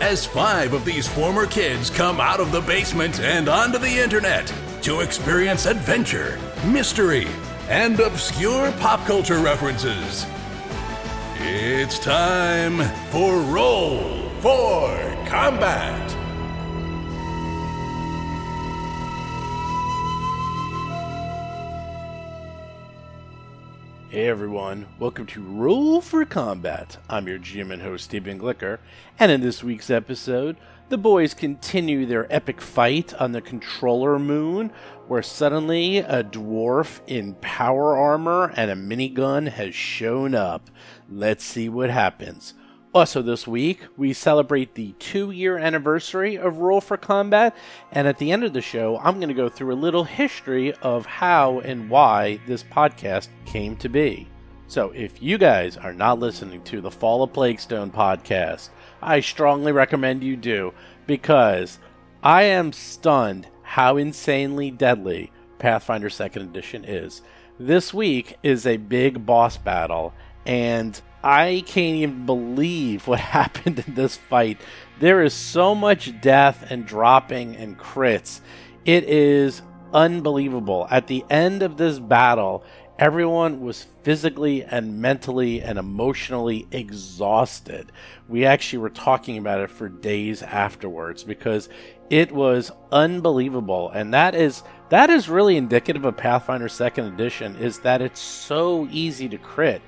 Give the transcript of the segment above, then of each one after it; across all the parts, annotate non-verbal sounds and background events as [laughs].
as five of these former kids come out of the basement and onto the internet to experience adventure, mystery, and obscure pop culture references. It's time for Roll for Combat. Hey everyone, welcome to Roll for Combat. I'm your GM and host, Stephen Glicker, and in this week's episode, the boys continue their epic fight on the controller moon, where suddenly a dwarf in power armor and a minigun has shown up. Let's see what happens. Also, this week, we celebrate the two year anniversary of Roll for Combat, and at the end of the show, I'm going to go through a little history of how and why this podcast came to be. So, if you guys are not listening to the Fall of Plaguestone podcast, I strongly recommend you do because I am stunned how insanely deadly Pathfinder 2nd Edition is. This week is a big boss battle, and I can't even believe what [laughs] happened in this fight. There is so much death and dropping and crits. It is unbelievable. At the end of this battle, everyone was physically and mentally and emotionally exhausted. We actually were talking about it for days afterwards because it was unbelievable and that is that is really indicative of Pathfinder 2nd edition is that it's so easy to crit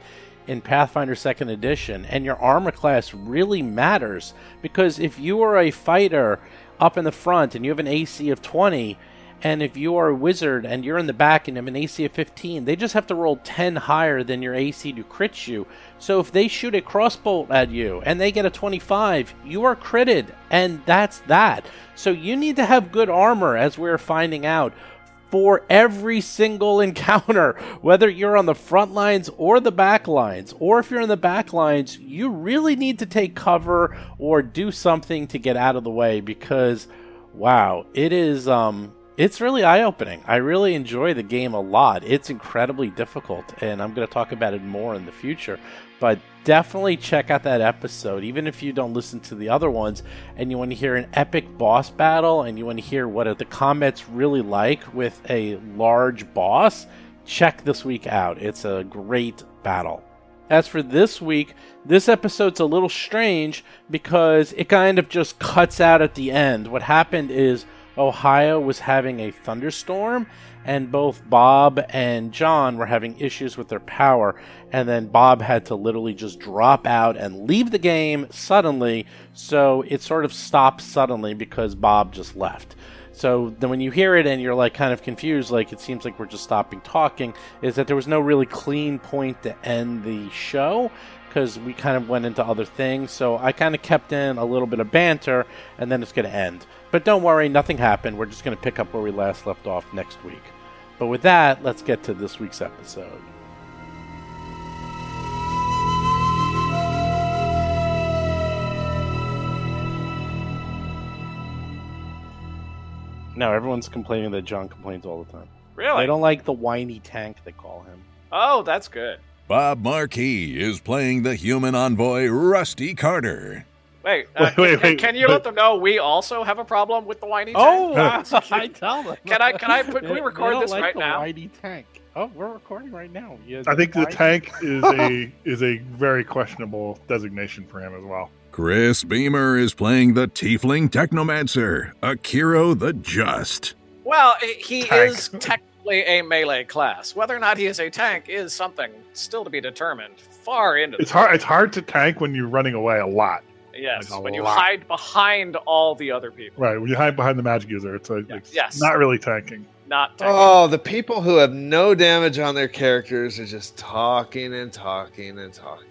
in Pathfinder 2nd Edition, and your armor class really matters because if you are a fighter up in the front and you have an AC of 20, and if you are a wizard and you're in the back and have an AC of 15, they just have to roll 10 higher than your AC to crit you. So if they shoot a crossbow at you and they get a 25, you are critted, and that's that. So you need to have good armor, as we're finding out, for every single encounter, [laughs] whether you're on the front lines or the back lines, or if you're in the back lines, you really need to take cover or do something to get out of the way because wow, it is um it's really eye-opening. I really enjoy the game a lot. It's incredibly difficult and I'm going to talk about it more in the future, but definitely check out that episode even if you don't listen to the other ones and you want to hear an epic boss battle and you want to hear what the combat's really like with a large boss check this week out. It's a great battle. As for this week this episode's a little strange because it kind of just cuts out at the end. What happened is ohio was having a thunderstorm and both Bob and John were having issues with their power, and then Bob had to literally just drop out and leave the game suddenly, so it sort of stopped suddenly because Bob just left. So then when you hear it and you're like kind of confused, like it seems like we're just stopping talking, is that there was no really clean point to end the show because we kind of went into other things. So I kind of kept in a little bit of banter and then it's going to end. But don't worry, nothing happened. We're just going to pick up where we last left off next week. But with that, let's get to this week's episode. Now everyone's complaining that John complains all the time. Really? They don't like the whiny tank they call him. Oh, that's good. Bob Marquis is playing the human envoy Rusty Carter. Wait, [laughs] uh, Wait, wait, can, wait, can you but- let them know we also have a problem with the whiny tank? Oh, tank? [laughs] I tell them. Can I- can I put- can we They- they record this like right the now? Whiny tank. Oh, we're recording right now. Yeah, I think the tank is a [laughs] is a very questionable designation for him as well. Chris Beamer is playing the tiefling technomancer, Akiro the Just. Well, he Tank. is technically a melee class. Whether or not he is a tank is something still to be determined. Far into It's the hard. It's hard to tank when you're running away a lot. Yes, like a when you hide behind all the other people. Right when you hide behind the magic user, it's, a, it's Yes. not really tanking. Not tank. Oh, the people who have no damage on their characters are just talking and talking and talking.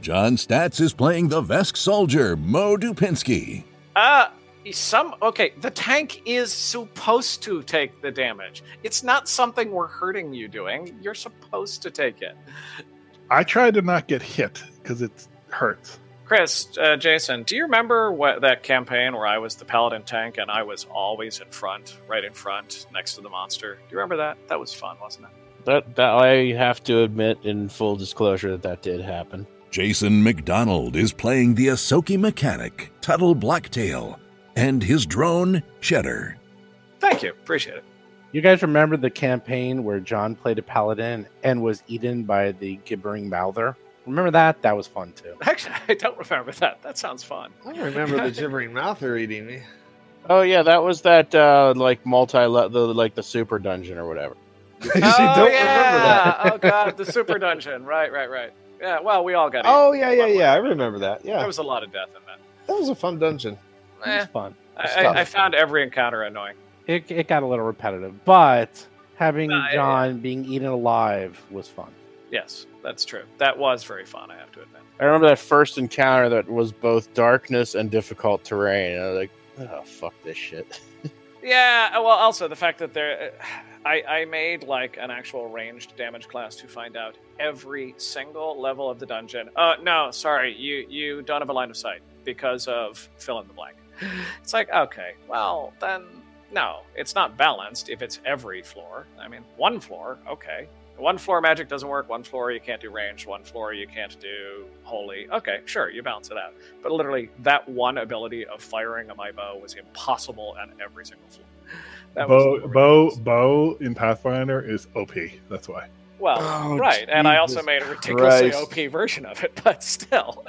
John Stats is playing the Vesk soldier, Mo Dupinsky. Uh, some okay the tank is supposed to take the damage it's not something we're hurting you doing you're supposed to take it I try to not get hit because it hurts. Chris uh, jason do you remember what that campaign where i was the paladin tank and i was always in front right in front next to the monster do you remember that that was fun wasn't it That, that I have to admit, in full disclosure, that that did happen. Jason McDonald is playing the Ysoki mechanic, Tuttle Blacktail, and his drone, Cheddar. thank you appreciate it You guys remember the campaign where John played a paladin and was eaten by the gibbering mouther? Remember that? That was fun too. [laughs] actually i don't remember that that sounds fun I don't remember the [laughs] gibbering mouther eating me. Oh yeah, that was that uh, like multi the like the super dungeon or whatever. [laughs] Oh don't yeah remember that. oh god the super dungeon right right right yeah well we all got eaten. Oh yeah, yeah, yeah. I remember that. Yeah, there was a lot of death in that that was a fun dungeon. It Eh, was fun. I, Stuff. I, I found every encounter annoying It, it got a little repetitive, but having Nah, yeah, John being eaten alive was fun. Yes, that's true. That was very fun, I have to admit. I remember that first encounter that was both darkness and difficult terrain. I was like, oh fuck this shit. [laughs] Yeah, uh, well, also the fact that there, I, I made like an actual ranged damage class to find out every single level of the dungeon. Uh, no, sorry, you you don't have a line of sight because of fill in the blank. [gasps] It's like okay, well then no, it's not balanced if it's every floor. I mean, one floor, okay. One floor magic doesn't work. One floor you can't do range. One floor you can't do holy. Okay, sure, you balance it out. But literally, that one ability of firing a my bow was impossible on every single floor. That Bow, the bow, bow in Pathfinder is OP. That's why. Well, Oh, right, and I also made a ridiculously Christ. OP version of it, [laughs] but still.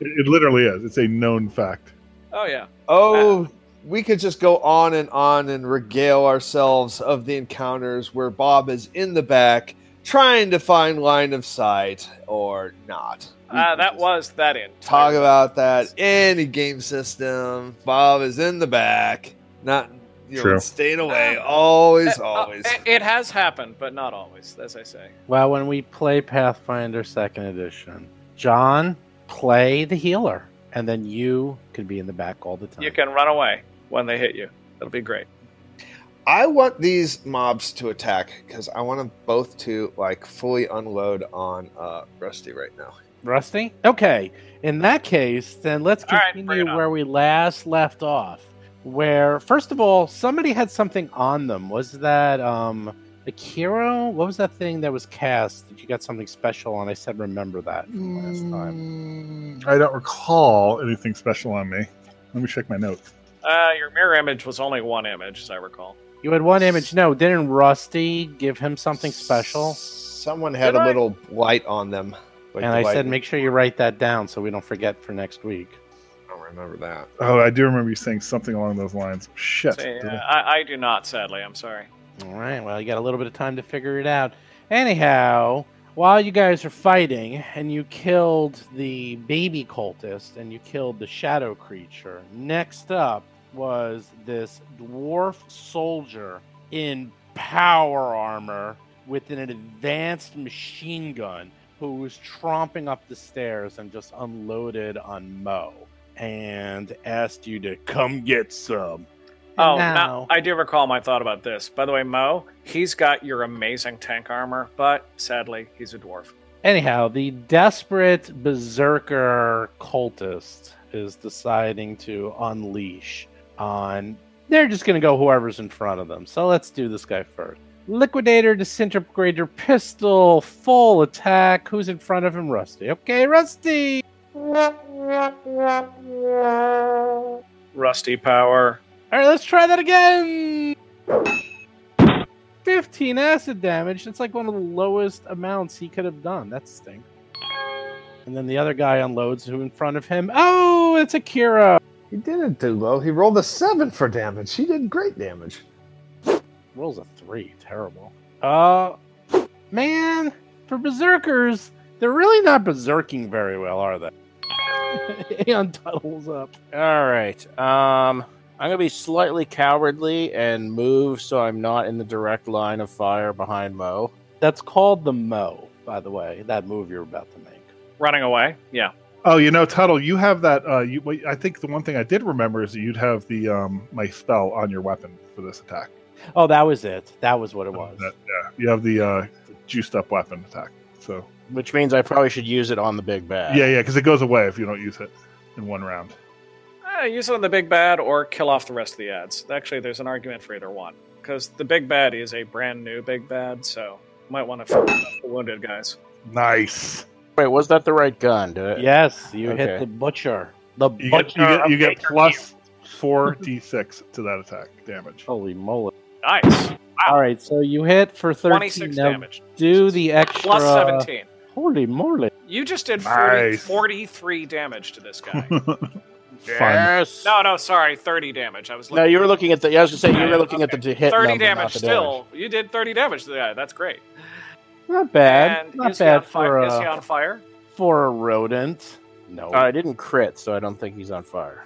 It, it literally is. It's a known fact. Oh yeah, Oh, we could just go on and on and regale ourselves of the encounters where Bob is in the back trying to find line of sight or not. We uh, that was that in. talk about that any game system. Bob is in the back, not you know, True. staying away. Always, Uh, always. it, it has happened, but not always, as I say. Well, when we play Pathfinder Second Edition, John play the healer, and then you can be in the back all the time. You can run away when they hit you. It'll be great. I want these mobs to attack because I want them both to like fully unload on uh, Rusty right now. Rusty? Okay. In that case, then let's All right, bring continue it on. where we last left off. Where first of all, somebody had something on them. Was that um Akiro? What was that thing that was cast that you got something special on? I said remember that from last time. Mm, I don't recall anything special on me. Let me check my notes. Uh, your mirror image was only one image, as I recall. You had one image. No, didn't Rusty give him something special? Someone had Did a I? little light on them. like and the I light- said make sure you write that down so we don't forget for next week. I don't remember that. Oh, I do remember you saying something along those lines. Shit. See, did uh, I- I, I do not, sadly. I'm sorry. All right. Well, you got a little bit of time to figure it out. Anyhow, while you guys are fighting and you killed the baby cultist and you killed the shadow creature, next up was this dwarf soldier in power armor with an advanced machine gun who was tromping up the stairs and just unloaded on Mo and asked you to come get some. Oh, Now- now I do recall my thought about this. By the way, Mo, he's got your amazing tank armor, but sadly, he's a dwarf. Anyhow, the desperate berserker cultist is deciding to unleash on. They're just going to go whoever's in front of them. So let's do this guy first. Liquidator, disintegrator, pistol, full attack. Who's in front of him? Rusty. Okay, Rusty. Rusty power. All right, let's try that again. 15 acid damage. It's like one of the lowest amounts he could have done. That stinks. And then the other guy unloads who in front of him. Oh, it's Akiro. He didn't do low. He rolled a seven for damage. He did great damage. Rolls a three. Terrible. Uh, man, for berserkers, they're really not berserking very well, are they? [laughs] Aeon tunnels up. All right. Um, I'm gonna be slightly cowardly and move so I'm not in the direct line of fire behind Mo. That's called the Mo, by the way. That move you're about to make. Running away? Yeah. Oh, you know, Tuttle, you have that. Uh, you, I think the one thing I did remember is that you'd have the um, my spell on your weapon for this attack. Oh, that was it. That was what it was. That- yeah, you have the, uh, the juiced up weapon attack. So Which means I probably should use it on the big bad. yeah, yeah, because it goes away if you don't use it in one round. Eh, use it on the big bad or kill off the rest of the ads. Actually, there's an argument for either one because the big bad is a brand new big bad, so might want to focus the wounded guys. Nice. Wait, was that the right gun? Did it? Yes, you Okay. hit the butcher. The You butcher. get you get, you get plus four [laughs] d6 to that attack damage. Holy moly! Nice, All right, so you hit for thirteen. 26 Now damage. do the extra. Plus 17. Holy moly! You just did 40, Nice. 43 damage to this guy. [laughs] Yes. no, no, sorry, 30 damage. I was No, looking. you were looking at the. I was gonna say you were looking at the hit 30 number, not damage the still. You did 30 damage to the guy. That's great. Not bad. and Not is, he on bad fire? for is he on fire? for a rodent. No. Uh, I didn't crit, so I don't think he's on fire.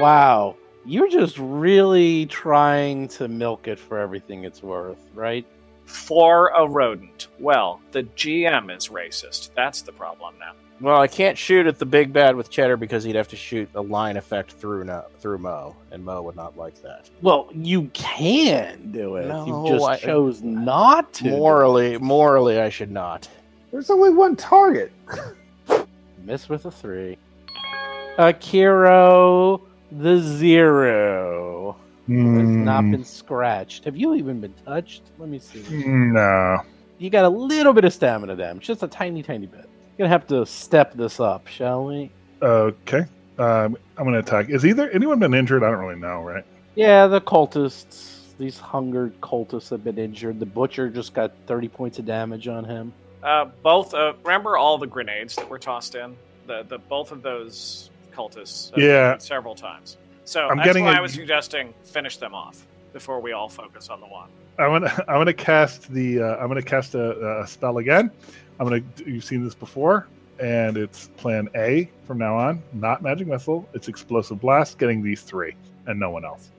Wow. You're just really trying to milk it for everything it's worth, right? For a rodent. Well, the GM is racist. That's the problem now. Well, I can't shoot at the big bad with Cheddar because he'd have to shoot a line effect through no, through Mo, and Mo would not like that. Well, you can do it. No, you just I- chose not to. Morally, morally, I should not. There's only one target. [laughs] Miss with a three. Akiro the zero has not Mm, been scratched. Have you even been touched? Let me see. no. You got a little bit of stamina damage, just a tiny, tiny bit. You're gonna have to step this up, shall we? Okay. Um, I'm going to attack. Is either anyone been injured? I don't really know, right? Yeah, the cultists, these hungered cultists have been injured. The butcher just got 30 points of damage on him. Uh, both. Uh, remember all the grenades that were tossed in. The the both of those cultists. Yeah. several times. So I'm that's getting why a- I was suggesting finish them off before we all focus on the one. I'm gonna I'm gonna cast the uh, I'm gonna cast a, a spell again. I'm gonna you've seen this before, and it's Plan A from now on. Not magic missile. It's explosive blast. Getting these three and no one else.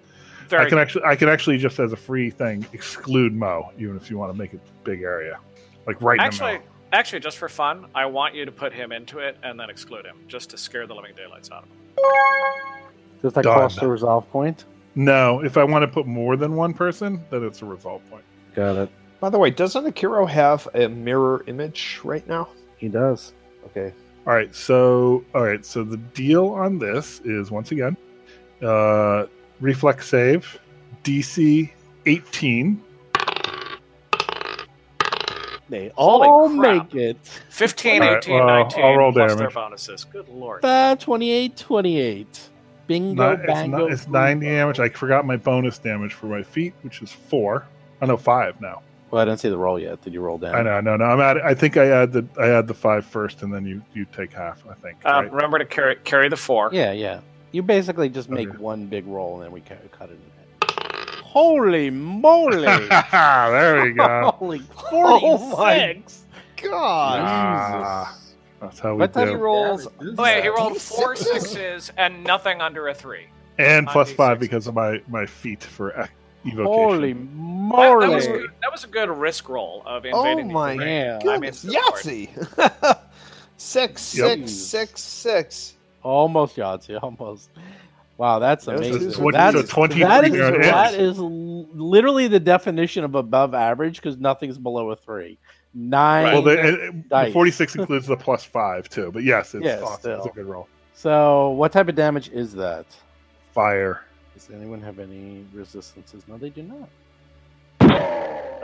Very I can good. actually I can actually just as a free thing exclude Mo, even if you want to make it big area, like right Actually, in actually, just for fun, I want you to put him into it and then exclude him, just to scare the living daylights out of him. Does that Done. cost a resolve point? No, if I want to put more than one person, then it's a resolve point. Got it. By the way, doesn't Akiro have a mirror image right now? He does. Okay. All right, so all right, so the deal on this is once again, uh, reflex save, DC 18. They Holy all crap. make it. 15, All right, 18, well, 19, I'll roll plus their damage. bonuses. Good lord. Uh, 28, 28. Bingo, Not, it's, bango. not, it's 90 damage. I forgot my bonus damage for my feet, which is four. I know five now. Well, I didn't see the roll yet. Did you roll down? I know, no, no. I'm at. I think I add the I add the five first, and then you you take half. I think. Um, right? remember to carry carry the four. Yeah, yeah. You basically just make Okay. one big roll and then we cut it in half. Holy moly! [laughs] there we go. Holy Oh my 46! God. Ah, that's how we What type do. He rolls. Oh, wait, he rolled four D6s? sixes and nothing under a three. and plus five D6. because of my my feat for evocation. Holy That, moly! that was good, that was a good risk roll of oh invading. the my terrain. Yeah. Goodness, good lord. Yahtzee. [laughs] six, Yep. six, six, six. Almost Yahtzee, almost. Wow, that's amazing. is what- That's, so 23 that is, that hits. is l- literally the definition of above average because nothing's below a three. Nine. Well, the, and- and the 46 [laughs] includes the plus five too. But yes, it's Yeah, awesome. It's a good roll. so, what type of damage is that? Fire. Does anyone have any resistances? No, they do not.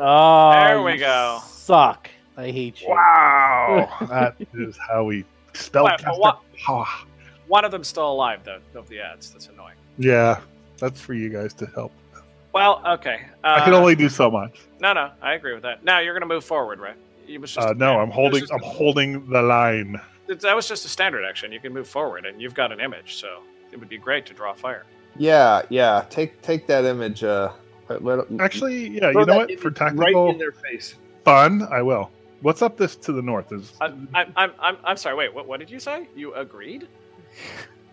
Oh, There we go. Suck. I hate you. Wow, [laughs] that is how we spell Wait, but what- Ah, One of them's still alive, though, of the ads. That's annoying. Yeah, that's for you guys to help. Well, okay. Uh, I can only do so much. No, no, I agree with that. Now you're going to move forward, right? It was just Uh, no, yeah, I'm it was holding. just- I'm holding the line. it- that was just a standard action. You can move forward, and you've got an image, so it would be great to draw fire. Yeah, yeah. Take take that image. Uh, let, let- Actually, yeah. You know what? For tactical right in their face. fun, I will. What's up this to the north? Is I, I, I'm, I'm, I'm sorry. Wait, what, what did you say? You agreed?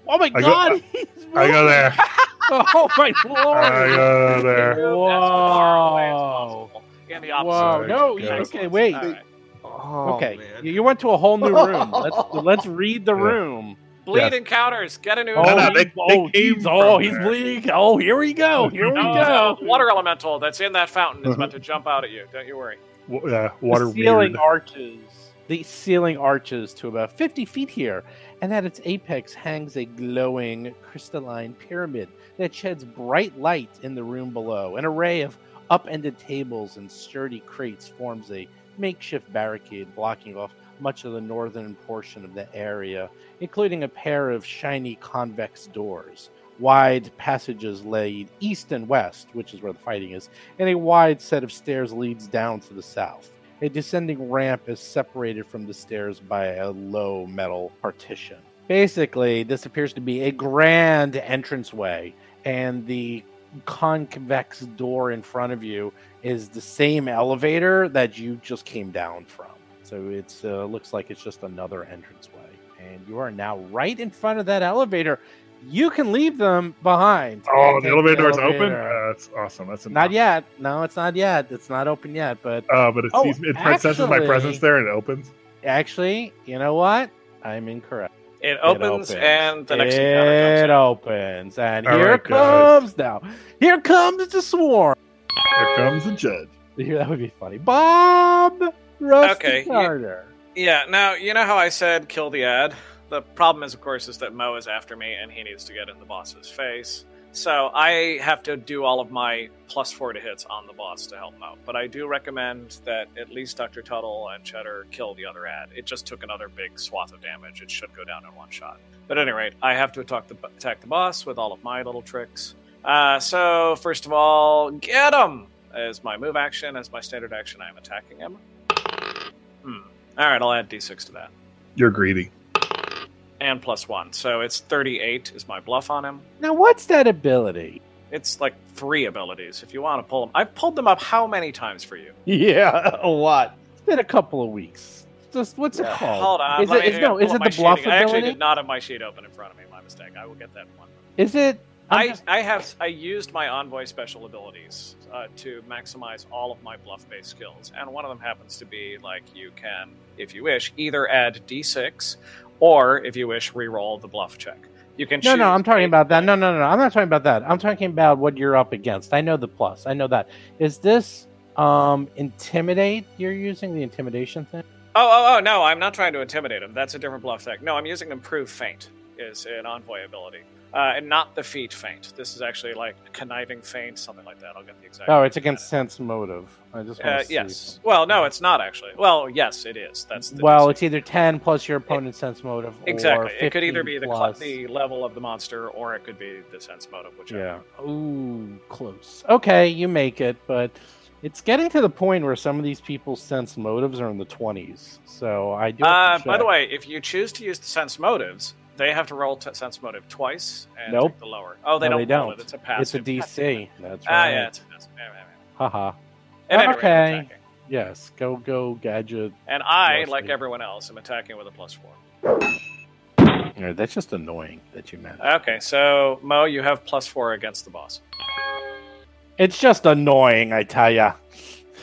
Oh my I go- god! he's I go there. [laughs] Oh my lord! I go there. Move as far away as Whoa. possible In the opposite Whoa! direction. No, Yeah. okay, wait. All right. Oh, okay, man. you you went to a whole new room. Let's [laughs] let's read the Yeah. room. Bleed Yes. encounters. Get a new. Oh, No, no, they- he's, oh, came he's, oh, he's bleeding. Oh, here we go. Here we No, go. water elemental that's in that fountain is about to jump out at you. Don't you worry. W- uh, water the ceiling weird. arches. The ceiling arches to about 50 feet here, and at its apex hangs a glowing crystalline pyramid that sheds bright light in the room below. An array of upended tables and sturdy crates forms a makeshift barricade blocking off much of the northern portion of the area, including a pair of shiny convex doors. Wide passages lead east and west, which is where the fighting is, and a wide set of stairs leads down to the south. A descending ramp is separated from the stairs by a low metal partition. Basically, this appears to be a grand entranceway, and the convex door in front of you is the same elevator that you just came down from. So it uh, looks like it's just another entranceway, and you are now right in front of that elevator. You can leave them behind. Oh, the take elevator door's open. Uh, that's awesome. That's Not yet. No, it's not yet. It's not open yet. But Uh, but it Oh, sees it senses my presence there and it opens. actually, you know what? I'm incorrect. It opens, opens. and the next encounter It comes. opens, and All here right, guys. comes now. Here comes the swarm. Here comes the judge. Yeah, [laughs] that would be funny. Bob Rusty Okay, Carter. Yeah. Now you know how I said kill the ad. The problem is, of course, is that Mo is after me, and he needs to get in the boss's face. So I have to do all of my plus four to hits on the boss to help Mo. But I do recommend that at least Dr. Tuttle and Cheddar kill the other ad. It just took another big swath of damage. It should go down in one shot. But at any rate, I have to attack the, attack the boss with all of my little tricks. Uh, so first of all, get him as my move action. As my standard action, I am attacking him. Hmm. All right, I'll add d6 to that You're greedy. and plus one. So it's 38 is my bluff on him. Now, what's that ability? It's like three abilities if you want to pull them. I've pulled them up how many times for you? Yeah, [laughs] a lot. It's been a couple of weeks. Just what's it called? Hold on. Is let it, me is, no, is it the bluff sheeting. I actually did not have my sheet open in front of me. My mistake. I will get that one. Is it? I, just- I have I used my envoy special abilities uh, to maximize all of my bluff based skills, and one of them happens to be like you can, if you wish, either add d6 or if you wish, re-roll the bluff check. You can No, no, I'm talking about that. No, no, no, no, I'm not talking about that. I'm talking about what you're up against. I know the plus. I know that. Is this um intimidate? You're using the intimidation thing? Oh, oh, oh, no, I'm not trying to intimidate him. That's a different bluff tech. No, I'm using improve feint is an envoy ability. Uh, and not the feat feint. This is actually like conniving feint, something like that. I'll get the exact. Oh, it's against sense motive. I just want Uh, to see. yes. Well, no, it's not actually. Well, yes, it is. That's the Well, it's either 10 plus your opponent's sense motive. exactly. It could either be the cl- the level of the monster, or it could be the sense motive, whichever. Yeah. Ooh, close. Okay, you make it, but it's getting to the point where some of these people's sense motives are in the 20s. So I do. Uh, by the way, if you choose to use the sense motives, they have to roll t- sense motive twice and Nope. take the lower. Oh, they No, don't. they don't. it. It's a it's a DC. That's right. Ah, yeah, it's a passive. Haha. Rate, Okay. Yes. Go, go, gadget. And I, like everyone else, am attacking with a plus four. Yeah, that's just annoying that you meant. Okay, so Mo, you have plus four against the boss. It's just annoying, I tell ya.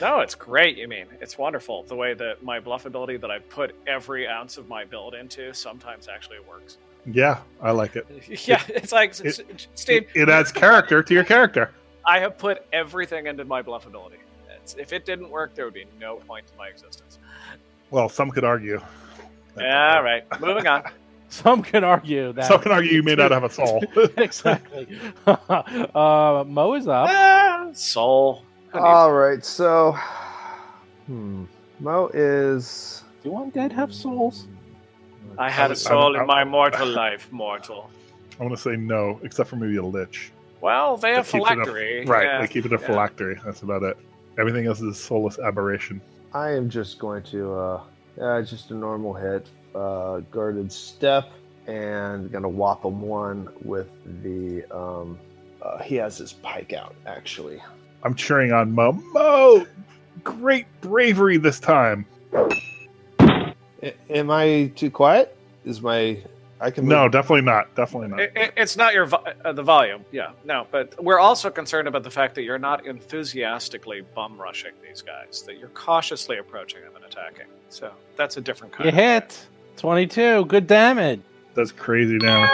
No, it's great. You mean it's wonderful the way that my bluff ability that I put every ounce of my build into sometimes actually works. Yeah, I like it. [laughs] yeah, it's like it- Steve. It, it adds character to your character. I have put everything into my bluff ability. It's, if it didn't work, there would be no point to my existence. Well, some could argue. Yeah, All right, moving on. [laughs] Some can argue that. Some can argue you may not [laughs] have a soul. exactly. uh, Mo is up. Ah, soul. Who needs- All right, so hmm, Mo is. Do undead have souls? I had a soul in my mortal life, mortal. I want to say no, except for maybe a lich. Well, they have That keeps it a- phylactery. Right, yeah. they keep it a yeah. phylactery. That's about it. Everything else is a soulless aberration. I am just going to, uh, uh just a normal hit, uh, guarded step, and gonna whop him one with the. Um, uh, he has his pike out, actually. I'm cheering on Mo. Mo! Great bravery this time. A- am I too quiet? Is my I can. No, move- definitely not. Definitely not. It, it- it's not your vo- uh, the volume, yeah, no. But we're also concerned about the fact that you're not enthusiastically bum rushing these guys; that you're cautiously approaching them and attacking. So that's a different kind. You of hit. 22. Good damage. That's crazy damage.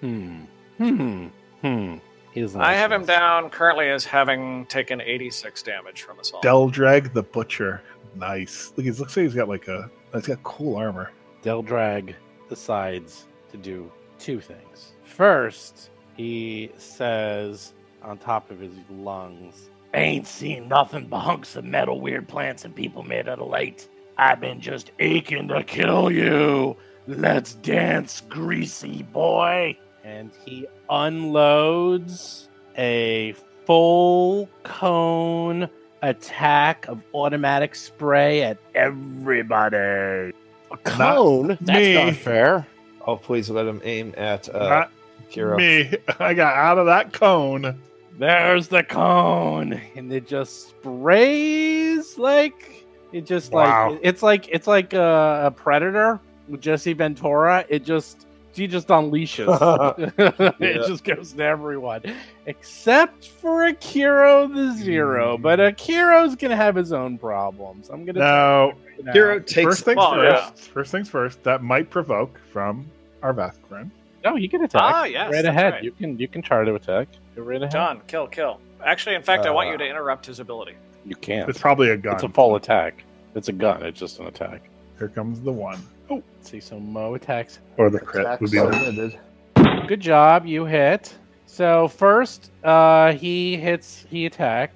Hmm. Hmm. Hmm. He doesn't I have him this. down currently as having taken 86 damage from assault. Deldrag the Butcher. Nice. Look, he looks like he's got like a. He's got cool armor. Deldrag decides to do two things. First, he says on top of his lungs, Ain't seen nothing but hunks of metal, weird plants, and people made out of light. I've been just aching to kill you. Let's dance, greasy boy. And he unloads a full cone attack of automatic spray at everybody. A cone? That's me. not fair. Oh, please let him aim at uh, Not Kiro. me. [laughs] I got out of that cone. There's the cone, and it just sprays like it just Wow. like it's like it's like a, a predator with Jesse Ventura. It just he just unleashes. [laughs] [laughs] Yeah. it just goes to everyone, except for Akiro the Zero. Mm. But Akiro's gonna have his own problems. I'm gonna No. now. Kiro takes. First things Well, first. yeah. First things first. That might provoke from our Vask friend. No, he can attack. Ah, yes, right ahead. right. You can you can try to attack. Go right ahead. Done. Kill, kill. Actually, in fact, I want you Uh, to interrupt his ability. You can't. It's probably a gun. It's a full attack. It's a gun. It's just an attack. Here comes the one. Oh, see, so Mo attacks. or the crit Attack would be the submitted. Good job, you hit. So first, uh, he hits. He attacked.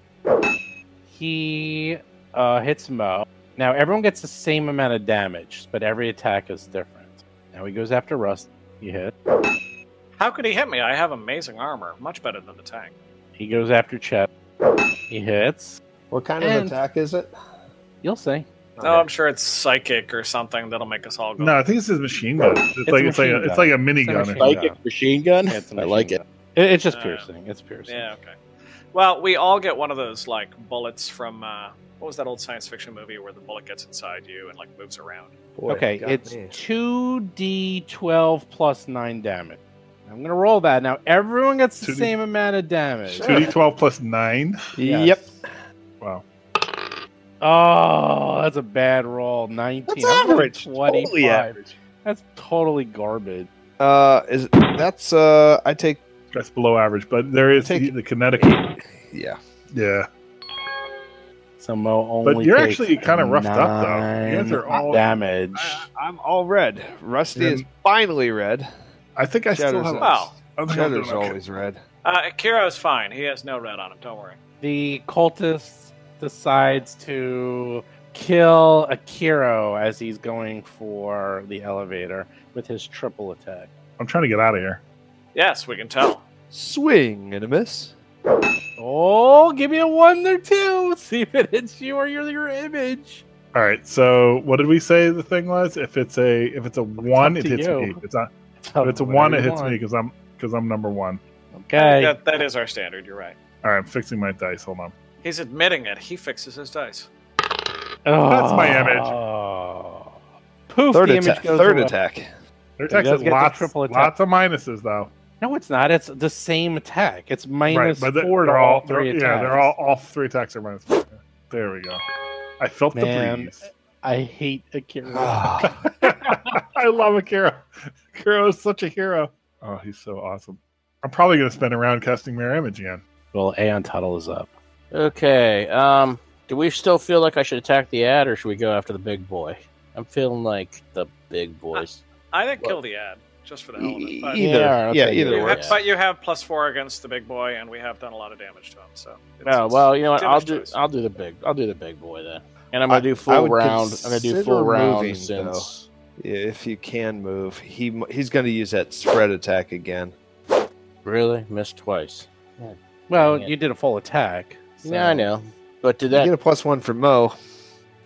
He uh, hits Mo. Now everyone gets the same amount of damage, but every attack is different. Now he goes after Rust. He hit. How could he hit me? I have amazing armor, much better than the tank. He goes after Chet. He hits. What kind And- of attack is it? You'll see. No, I'm sure it's psychic or something that'll make us all go. No, I think this is machine gun. It's, It's like a it's like a, it's gun. like a mini It's gun. machine or gun. something. machine gun? Yeah, it's a I like it. gun. It- It's just Uh, piercing. It's piercing. Yeah, okay. Well, we all get one of those like bullets from uh, what was that old science fiction movie where the bullet gets inside you and like moves around? Boy, Okay, got it's me. two D twelve plus nine damage. I'm gonna roll that now. Everyone gets the 2D same amount of damage. Two D twelve plus nine. Yes. Yep. Wow. Oh, that's a bad roll. Nineteen. That's average. 25. Totally average. That's totally garbage. Uh, is that's uh? I take That's below average, but there is Take- the, the kinetic. yeah. Yeah. So Mo only. But you're takes actually kinda roughed up, though. You guys are all- damage. I, I'm all red. Rusty You're- is finally red. I think I still Shadow's have. a- Wow. I think I'm doing Cheddar's okay. always red. Uh, Kiro's fine. He has no red on him. Don't worry. the cultist decides to kill Akiro as he's going for the elevator with his triple attack. I'm trying to get out of here. Yes, we can tell. Swing and a miss. Oh, give me a one or two. [laughs] See if it hits you or your, your image. All right. So what did we say the thing was? If it's a if it's a one, it hits you. me. It's not. [laughs] If it's a one, it hits me because I'm because I'm number one. Okay. That, that is our standard. You're right. All right. I'm fixing my dice. Hold on. He's admitting it. He fixes his dice. Oh. That's my ah. image. Oh. Poof, Third the image attack. goes Third away. attack. Their It attack does has lots, triple attack. lots of minuses though. No, it's not. It's the same attack. It's right, minus but they're, four to they're all all three they're- attacks. yeah, they're all all three attacks are. Four. There we go. I felt Man. the breeze. I hate Akiro. Ah. [laughs] I love Akiro. Akiro is such a hero. Oh, he's so awesome. I'm probably going to spend a round casting Mirror Image again. well, Aeon Tuttle is up. Okay. Um, do we still feel like I should attack the ad, or should we go after the big boy? I'm feeling like the big boys. I think Well- kill the ad just for the hell of it. But, Either, Yeah, I'll yeah, either it. you have, but you have plus four against the big boy, and we have done a lot of damage to him. So. it's- Oh well, you know what? I'll do. choice. I'll do the big. I'll do the big boy then. And I'm gonna I- do full round. I'm gonna do full round moving, since. Yeah, if you can move, he he's going to use that spread attack again. Really missed twice. Well, you did a full attack. So- Yeah, I know. But did You that? get a plus one for Mo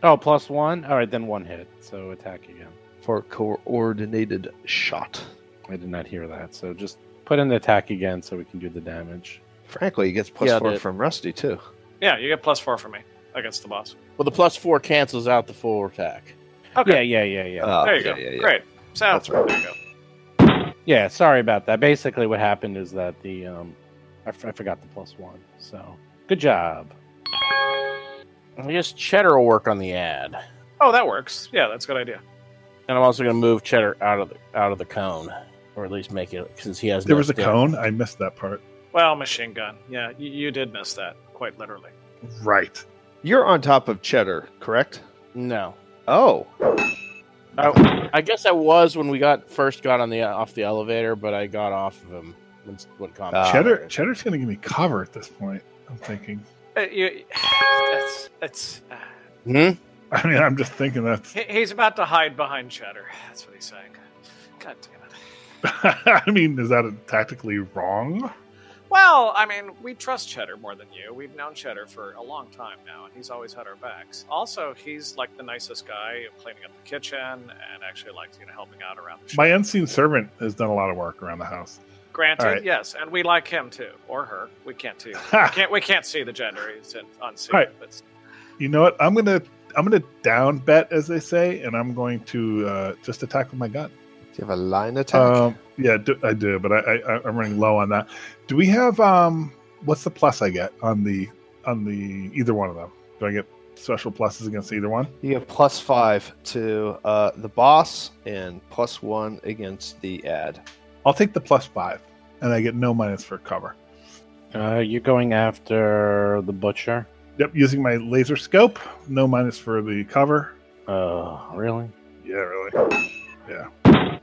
Oh, plus one. All right, then one hit. So attack again. for coordinated shot. I did not hear that. So just put in the attack again so we can do the damage. Frankly, he gets plus Yeah, four did. from Rusty too. Yeah, you get plus four from me against the boss. well, the plus four cancels out the full attack. Okay. Yeah, yeah, yeah, yeah. Oh, there you yeah, go. yeah, yeah. Great. So That's right. there you go. Yeah, sorry about that. Basically, what happened is that the um, I, f- I forgot the plus one. So good job. I guess Cheddar will work on the ad, Oh, that works. Yeah, that's a good idea. and I'm also going to move Cheddar out of the out of the cone, or at least make it since he has. There no was a stick. cone. I missed that part. Well, machine gun. Yeah, you, you did miss that quite literally. Right. You're on top of Cheddar, correct? No, Oh, I, I guess I was when we got first got on the off the elevator, but I got off of him when when combat. Ah. Cheddar. Cheddar's going to give me cover at this point. I'm thinking. Uh, you, that's that's. Uh, Hmm? I mean, I'm just thinking that's. he, he's about to hide behind Cheddar. That's what he's saying. God damn it. [laughs] I mean, is that tactically wrong? Well, I mean, we trust Cheddar more than you. We've known Cheddar for a long time now, and he's always had our backs. Also, he's like the nicest guy, cleaning up the kitchen, and actually likes you know helping out around the shop. My unseen servant has done a lot of work around the house. Granted, All right. yes, and we like him too, or her. We can't see. [laughs] we can't. We can't see the gender. He's unseen. Right. But You know what? I'm gonna I'm gonna down bet, as they say, and I'm going to uh, just attack with my gun. do you have a line attack? Um, yeah, do, I do, but I, I I'm running low on that. Do we have um? What's the plus I get on the on the either one of them? Do I get special pluses against either one? you get plus five to uh, the boss and plus one against the ad. I'll take the plus five, and I get no minus for cover. Uh, you're going after the butcher. Yep, using my laser scope, no minus for the cover. Oh, really? Yeah, really. Yeah.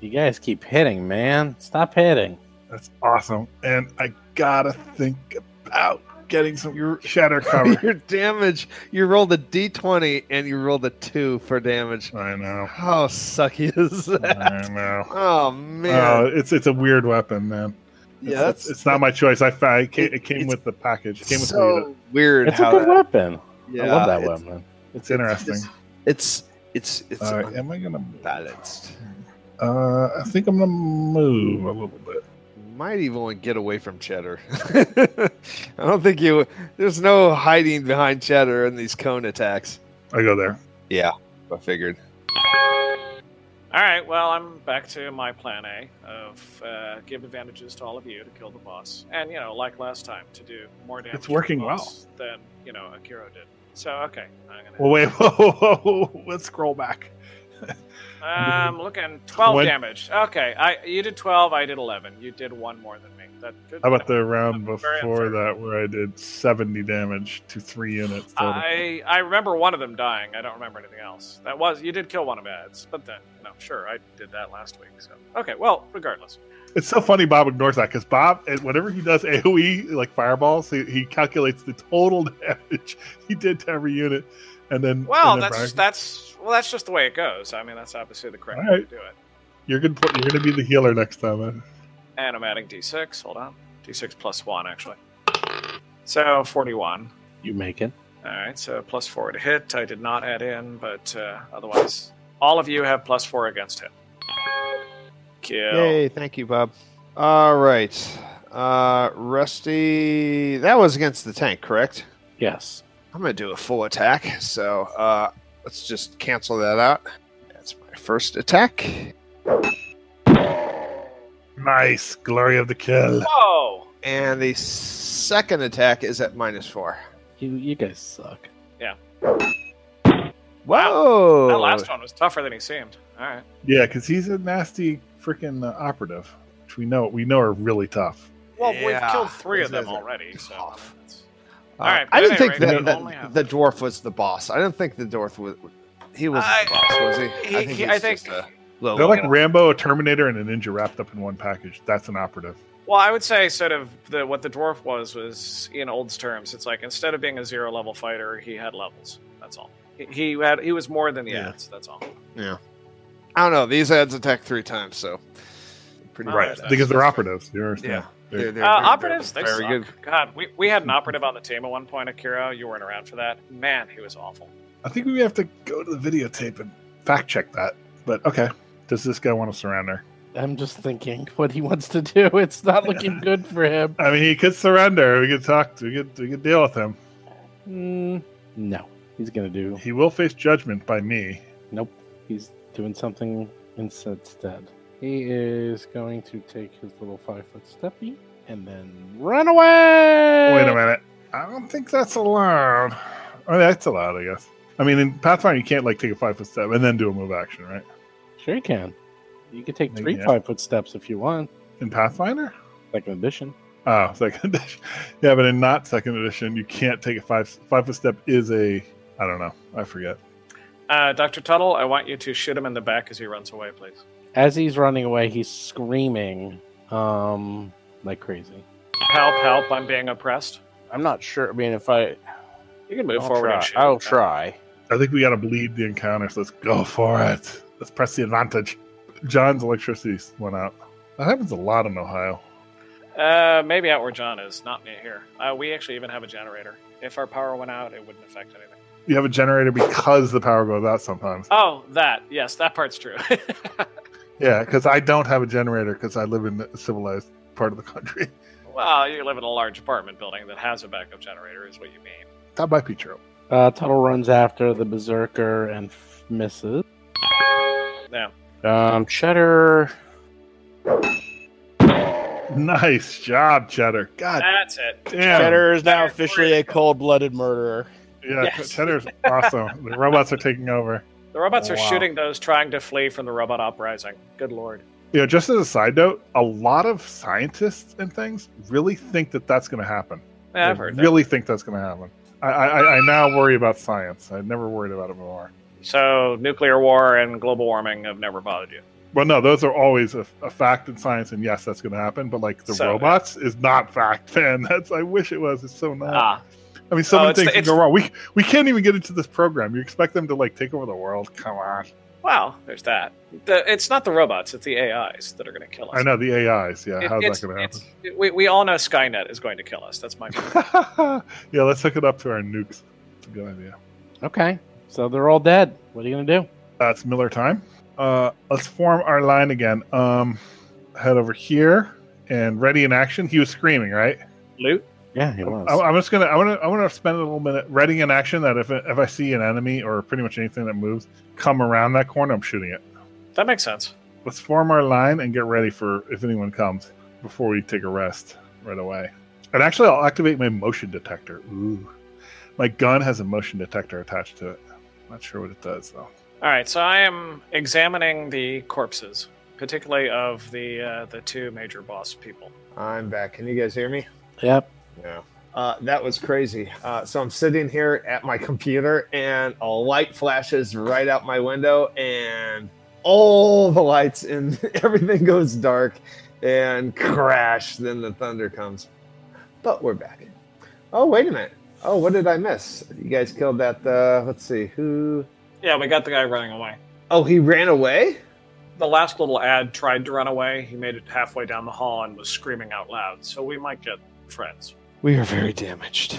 You guys keep hitting, man. Stop hitting. That's awesome. And I gotta think about getting some shatter [laughs] cover. Your damage, you rolled a d20 and you rolled a two for damage. I know. How sucky is that? I know. [laughs] Oh man, it's it's a weird weapon, man. It's, yeah, it's, it's not my choice. I, fa- I came, It- it came with the package. It came with the so weird. It's a good that- weapon. Yeah, I love that it's- weapon. It's interesting. It's it's it's All right, am I gonna? unbalanced. Uh, I think I'm gonna move a little bit. Might even want to get away from Cheddar. [laughs] I don't think you. There's no hiding behind Cheddar in these cone attacks. I go there. Yeah, I figured. all right, well, I'm back to my plan A of uh, give advantages to all of you to kill the boss, and you know, like last time, to do more damage. It's to the working well. than you know Akiro did. So okay, I'm gonna. Well, wait. [laughs] Whoa, whoa, whoa, let's scroll back. [laughs] I'm looking twelve When- damage. Okay, I you did twelve, I did eleven. You did one more than me. That good. How about the round Very before that, where I did 70 damage to three units total? I I remember one of them dying. I don't remember anything else. That was you did kill one of ads, but then know, sure, I did that last week. So okay, well, regardless. It's so funny Bob ignores that because Bob, eh, whenever he does [laughs] AoE like fireballs, he, he calculates the total [laughs] damage he did to every unit, and then Well, and then that's brackets. that's well, that's just the way it goes. I mean, that's obviously the correct All way right. to do it. you're good. pl- You're gonna be the healer next time. eh? And I'm adding d6. Hold on, d6 plus one actually. So forty-one. You make it. All right, so plus four to hit. I did not add in, but uh, otherwise, all of you have plus four against hit. Kill. Yay! Thank you, Bob. All right, uh, Rusty. That was against the tank, correct? Yes. I'm gonna do a full attack. So uh, let's just cancel that out. That's my first attack, Nice, glory of the kill. Whoa! and the second attack is at minus four. You you guys suck. Yeah. Whoa! That last one was tougher than he seemed. All right. Yeah, because he's a nasty freaking uh, operative, which we know we know are really tough. Well, we've killed three of them already. So tough. it's- All right, uh, I didn't at think any that, that the dwarf was the boss. I didn't think the dwarf was. He was I- the boss, was he? he- he- he's I think- just a little- They're like Rambo, a Terminator, and a ninja wrapped up in one package. That's an operative. Well, I would say sort of the what the dwarf was was in old's terms. It's like instead of being a zero level fighter, he had levels. That's all. He, he had he was more than the Yeah. ads. That's all. Yeah. I don't know. These ads attack three times, so pretty bad. because they're operatives. You understand? Yeah. They're- They're- they're- Uh, they're- operatives, they they're suck. very good. God, we, we had an operative on the team at one point, Akiro. You weren't around for that. Man, he was awful. I think we have to go to the videotape and fact check that. But okay, does this guy want to surrender? I'm just thinking what he wants to do. [laughs] It's not looking good for him. I mean, he could surrender. We could talk. We could we could deal with him. Mm, no, he's gonna do. He will face judgment by me. Nope, he's doing something instead. He is going to take his little five foot steppy and then run away. Wait a minute. I don't think that's allowed. Oh, that's allowed, I guess. I mean, in Pathfinder, you can't like take a five foot step and then do a move action, right? Sure, you can. You can take three Yeah. five foot steps if you want. In Pathfinder? Second edition. Oh, [laughs] second edition. Yeah, but in not second edition, you can't take a five five foot step. Is a I don't know. I forget. Uh, Dr. Tuttle, I want you to shoot him in the back as he runs away, please. As he's running away, he's screaming um, like crazy. Help, help, I'm being oppressed. I'm not sure. I mean, if I, You can move I'll forward try. I'll try. I think we got to bleed the encounter. So let's go for it. Let's press the advantage. John's electricity went out. That happens a lot in Ohio. Uh, maybe out where John is, not me here. Uh, we actually even have a generator. If our power went out, it wouldn't affect anything. You have a generator because the power goes out sometimes. Oh, that. Yes, that part's true. [laughs] Yeah, because I don't have a generator because I live in a civilized part of the country. [laughs] well, you live in a large apartment building that has a backup generator, is what you mean. That might be true. Uh, Tuttle runs after the berserker and f- misses. Yeah. Um, Cheddar. Nice job, Cheddar. God That's it. damn. Cheddar is now officially a cold-blooded murderer. Yeah, Yes. Cheddar's awesome. The robots are taking over. The robots are Wow. shooting those trying to flee from the robot uprising. Good lord. You know, just as a side note, a lot of scientists and things really think that that's going to happen. Yeah, I've heard that. really think that's going to happen. I, I, I now worry about science. I never worried about it before. So, nuclear war and global warming have never bothered you. Well, no, those are always a, a fact in science, and yes, that's going to happen. But like the So- robots is not fact, [laughs] man. That's I wish it was. It's so not. Ah, I mean, so Oh, many it's things the- can go wrong. We we can't even get into this program. You expect them to like take over the world? Come on. well, there's that. The, it's not the robots; it's the AIs that are going to kill us. I know the AIs. Yeah, It- how's that going to happen? it- we, we all know Skynet is going to kill us. That's my. [laughs] yeah, let's hook it up to our nukes. It's a good idea. Okay, so they're all dead. What are you gonna do? That's Miller time. Uh, let's form our line again. Um, head over here and ready in action. He was screaming, right? Loot. Yeah, he was. I, I'm just gonna. I want to. I want to spend a little minute ready in action. That if if I see an enemy or pretty much anything that moves come around that corner, I'm shooting it. That makes sense. Let's form our line and get ready for if anyone comes before we take a rest right away. And actually, I'll activate my motion detector. Ooh, my gun has a motion detector attached to it. Not sure what it does though. All right, so I am examining the corpses, particularly of the uh, the two major boss people. I'm back. Can you guys hear me? Yep. Yeah. Uh, that was crazy. Uh, so I'm sitting here at my computer, and a light flashes right out my window, and all the lights and [laughs] everything goes dark, and crash. Then the thunder comes. But we're back. Oh wait a minute. Oh, what did I miss? You guys killed that. Uh, let's see who. Yeah, we got the guy running away. Oh, he ran away. The last little ad tried to run away. He made it halfway down the hall and was screaming out loud. So we might get friends. We are very damaged.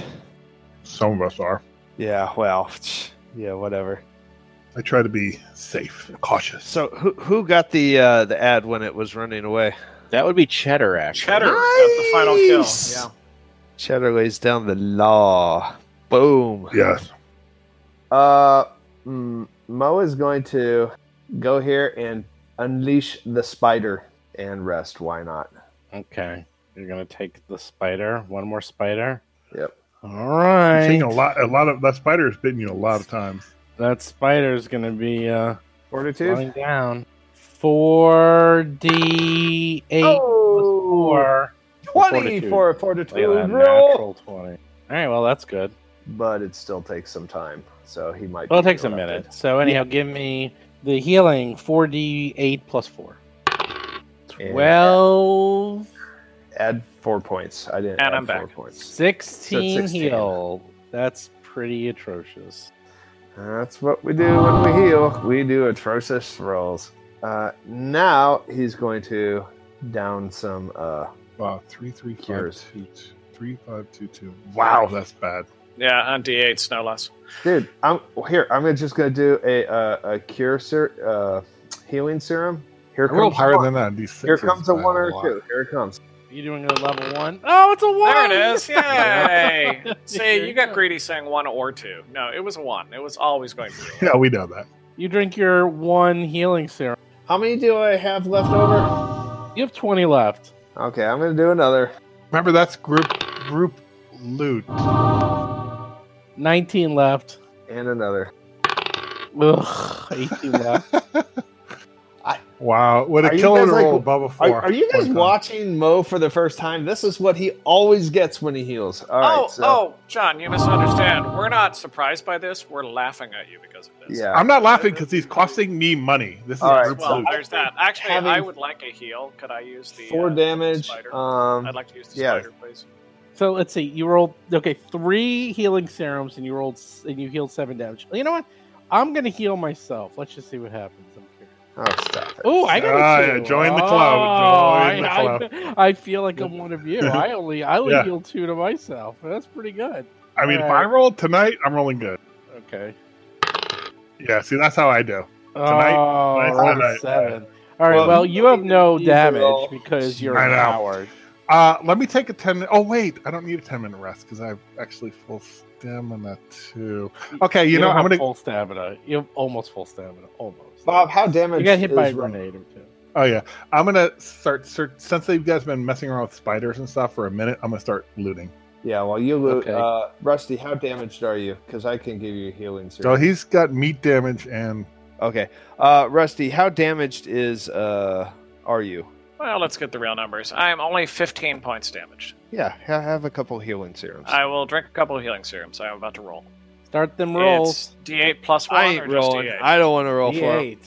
Some of us are. Yeah. Well. Yeah. Whatever. I try to be safe, cautious. So who who got the uh, the ad when it was running away? That would be Cheddar, actually. Cheddar got the final kill. Yeah. Cheddar lays down the law. Boom. Yes. Uh, mm, Mo is going to go here and unleash the spider and rest. Why not? Okay, you're gonna take the spider. One more spider. Yep. All right. I've right. seen a lot. A lot of that spider has bitten you a lot of times. That spider is gonna be uh Fortitude. running down. Four D eight Oh, four. 20 Fortitude. for a Look fortitude roll. natural twenty. All right, well that's good. But it still takes some time, so he might. Well, it be takes a minute. So anyhow, give me the healing. Four D eight plus four. And Twelve. Add four points. I didn't And add I'm four back. points. 16, 16. heal. That's pretty atrocious. That's what we do when we heal. We do atrocious rolls. Uh, now he's going to down some. Uh, Wow, three three five Cures. two two three five two two. Wow, that's bad. Yeah, on D8s, no less. dude, I'm here. I'm just going to do a uh, a cure ser- uh, healing serum. Here I comes higher one. than that. D6 Here comes a one or lot. two. Here it comes. You doing a level one? Oh, it's a one. There it is. [laughs] Yay! [laughs] See, you got greedy saying one or two. No, it was a one. It was always going to be. [laughs] Yeah, we know that. You drink your one healing serum. How many do I have left over? You have 20 left. Okay, I'm gonna do another. Remember, that's group group loot. 19 left. And another. Ugh, 18 left. Wow, what a you killer like- roll above a Are, four. are you guys watching Mo for the first time? This is what he always gets when he heals. All right. oh, so, oh, John, you misunderstand. We're not surprised by this. We're laughing at you because of this. Yeah. I'm not laughing because he's costing me money. This is All right, Well, loot. there's that. Actually, Having- I would like a heal. Could I use the Four uh, damage. Spider? Um, I'd like to use the yeah. spider, please. So let's see. You rolled okay three healing serums, and you rolled and you healed seven damage. You know what? I'm gonna heal myself. Let's just see what happens. I'm curious. oh, stop it. Oh, I got Ah, a yeah, join the club. Oh, the I, club. I, I feel like I'm one of you. [laughs] I only I only Yeah. healed two to myself. That's pretty good. I mean, if Alright. I roll tonight, I'm rolling good. Okay. Yeah, see, that's how I do. Tonight? oh, Tonight's tonight. seven. All right. Well, Well, you have no damage all- because you're I a know. coward. Uh, let me take a 10 minute. Oh, wait, I don't need a 10 minute rest because I have actually full stamina too. Okay, you, know, don't I'm going to. full stamina. You have almost full stamina. Almost. Bob, how damaged you got hit by a is Ro- grenade or two. Oh, yeah. I'm going to start, start. Since you guys been messing around with spiders and stuff for a minute, I'm going to start looting. Yeah, well, you loot. Okay. Uh, Rusty, how damaged are you? Because I can give you healing. So serum. he's got meat damage and. Okay. Uh, Rusty, how damaged is uh are you? Well, let's get the real numbers. I'm only 15 points damaged. Yeah, I have a couple healing serums. I will drink a couple of healing serums. I'm about to roll. Start them rolls. It's D8 plus one I ain't rolling. I don't want to roll for him. D8.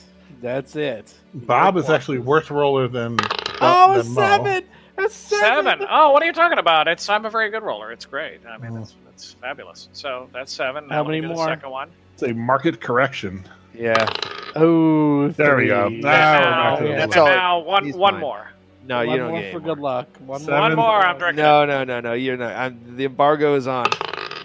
That's it. Bob is actually worse roller than. Oh, a than Mo. seven. A seven. Seven. Oh, what are you talking about? It's I'm a very good roller. It's great. I mean, it's, it's fabulous. So that's seven. Now How let me many more? Second one. It's a market correction. Yeah. Oh, There we go. three. Now we're now, back That's all- now one one fine. more. No, One you don't more get for any good luck. One One more. I'm drinking. No, no, no, no. You're not. I'm, the embargo is on.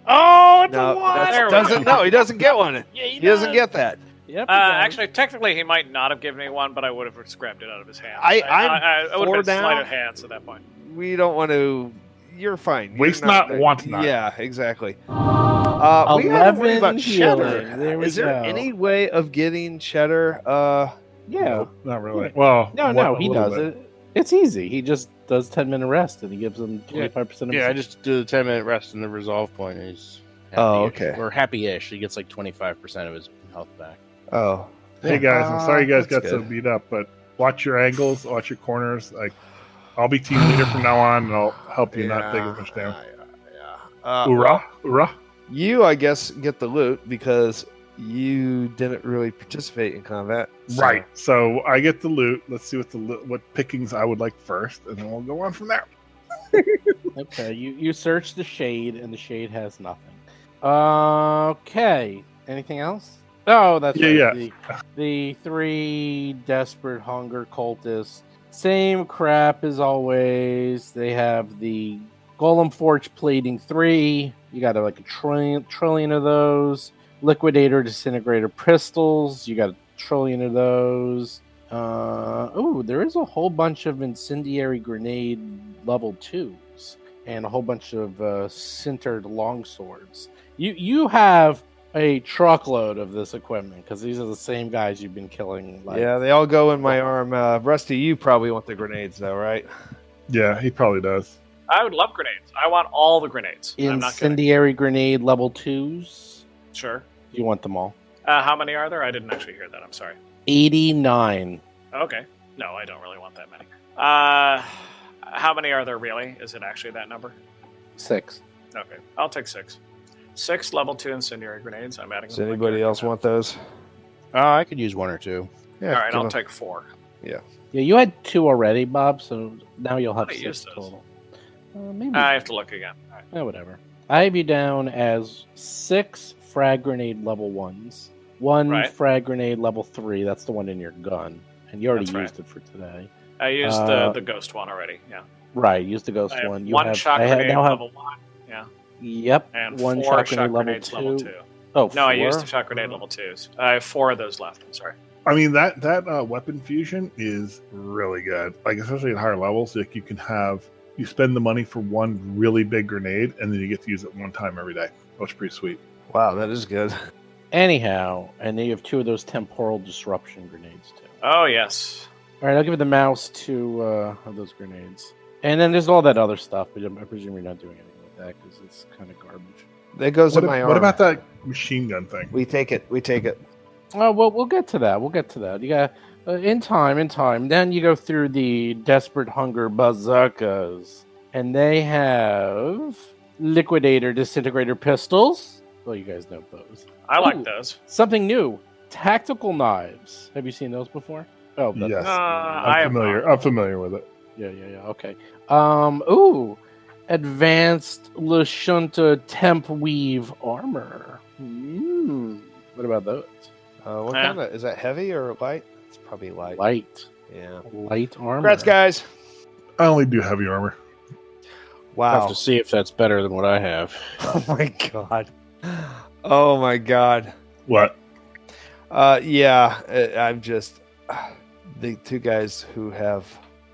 Oh, it's No, a one. that's- There we doesn't. No, he doesn't get one. Yeah, He doesn't get that. Yep. Uh, you got it. actually, technically, he might not have given me one, but I would have scrapped it out of his hand. I- I, I'm I, I, it would have been sleight of hands at that point. We don't want to. You're fine. You're Waste not, want not. Yeah, exactly. Uh, we gotta worry about 11 cheddar. healing. There Is there go. any way of getting cheddar? Uh, yeah. No, not really. Well, No, one- no, he does bit. it. It's easy. He just does ten minute rest and he gives them twenty five percent of his Yeah, I just do the 10 minute rest and the resolve point. is. Oh, happy-ish. okay. Or happy ish. He gets like 25% of his health back. oh, Hey guys, I'm sorry you guys That's got so beat up, but watch your angles, watch your corners. Like, I'll be team leader from now on, and I'll help you not take as much damage. Yeah. Uh, Hoorah! Hoorah! You, I guess, get the loot because you didn't really participate in combat. so- Right. So I get the loot. Let's see what the lo- what pickings I would like first, and then we'll go on from there. [laughs] Okay, you you search the shade and the shade has nothing. Okay, anything else? Oh, that's Yeah, right. yeah. The, the three desperate hunger cultists. Same crap as always. They have the golem forge plating three. You got like a trillion trillion of those. Liquidator disintegrator pistols. You got a trillion of those. Uh, oh, there is a whole bunch of incendiary grenade level twos and a whole bunch of uh, sintered longswords. You you have a truckload of this equipment because these are the same guys you've been killing. Like, Yeah, they all go in my arm. Uh, Rusty, you probably want the grenades, though, right? Yeah, he probably does. I would love grenades. I want all the grenades. I'm not incendiary grenade level twos. Sure. You want them all? Uh, how many are there? I didn't actually hear that. I'm sorry. Eighty nine. Okay. No, I don't really want that many. Uh, how many are there really? Is it actually that number? Six. Okay, I'll take six. Six level two incendiary grenades. I'm adding. Does them anybody else now. want those? Uh, I could use one or two. Yeah. All right, I'll them- take four. Yeah, Yeah. you had two already, Bob. So now you'll have I six total. Uh, maybe. I have to look again. All right. Eh, whatever. I have you down as six frag grenade level ones, one Right. frag grenade level three. That's the one in your gun, and you already That's right. used it for today. I used Uh, the the ghost one already. Yeah. Right, use the ghost I have one. You one have, shock I have, grenade now have level one. Yeah. yep, And one four shock shock grenade level grenades two. level two. Oh, No, I used four? the shock grenade level twos. I have four of those left. I'm sorry. I mean that that uh, weapon fusion is really good. Like especially at higher levels, like you can have you spend the money for one really big grenade, and then you get to use it one time every day. That's pretty sweet. Wow, that is good. Anyhow, and then you have two of those temporal disruption grenades too. Oh yes. All right, I'll give it the mouse two uh, of those grenades, and then there's all that other stuff. But I presume you're not doing anything with that because it's kind of garbage. That goes What, in my arm. what about that machine gun thing? We take it. We take it. Oh well, we'll get to that. We'll get to that. You got uh, in time, in time. Then you go through the desperate hunger bazookas, and they have liquidator disintegrator pistols. Well, you guys know those. I like Ooh. those. Something new: tactical knives. Have you seen those before? Oh, that's, Yes. Uh, I I'm have familiar. not. I'm familiar with it. yeah, yeah, yeah. Okay. Um. Ooh, advanced Lashunta temp weave armor. Hmm. What about those? Uh, what Yeah. kind of is that? Heavy or light? It's probably light. Light, Yeah. light armor. Congrats, guys. I only do heavy armor. Wow. I'll have to see if that's better than what I have. [laughs] Oh my god. Oh my god. What? Uh, yeah, I- I'm just the two guys who have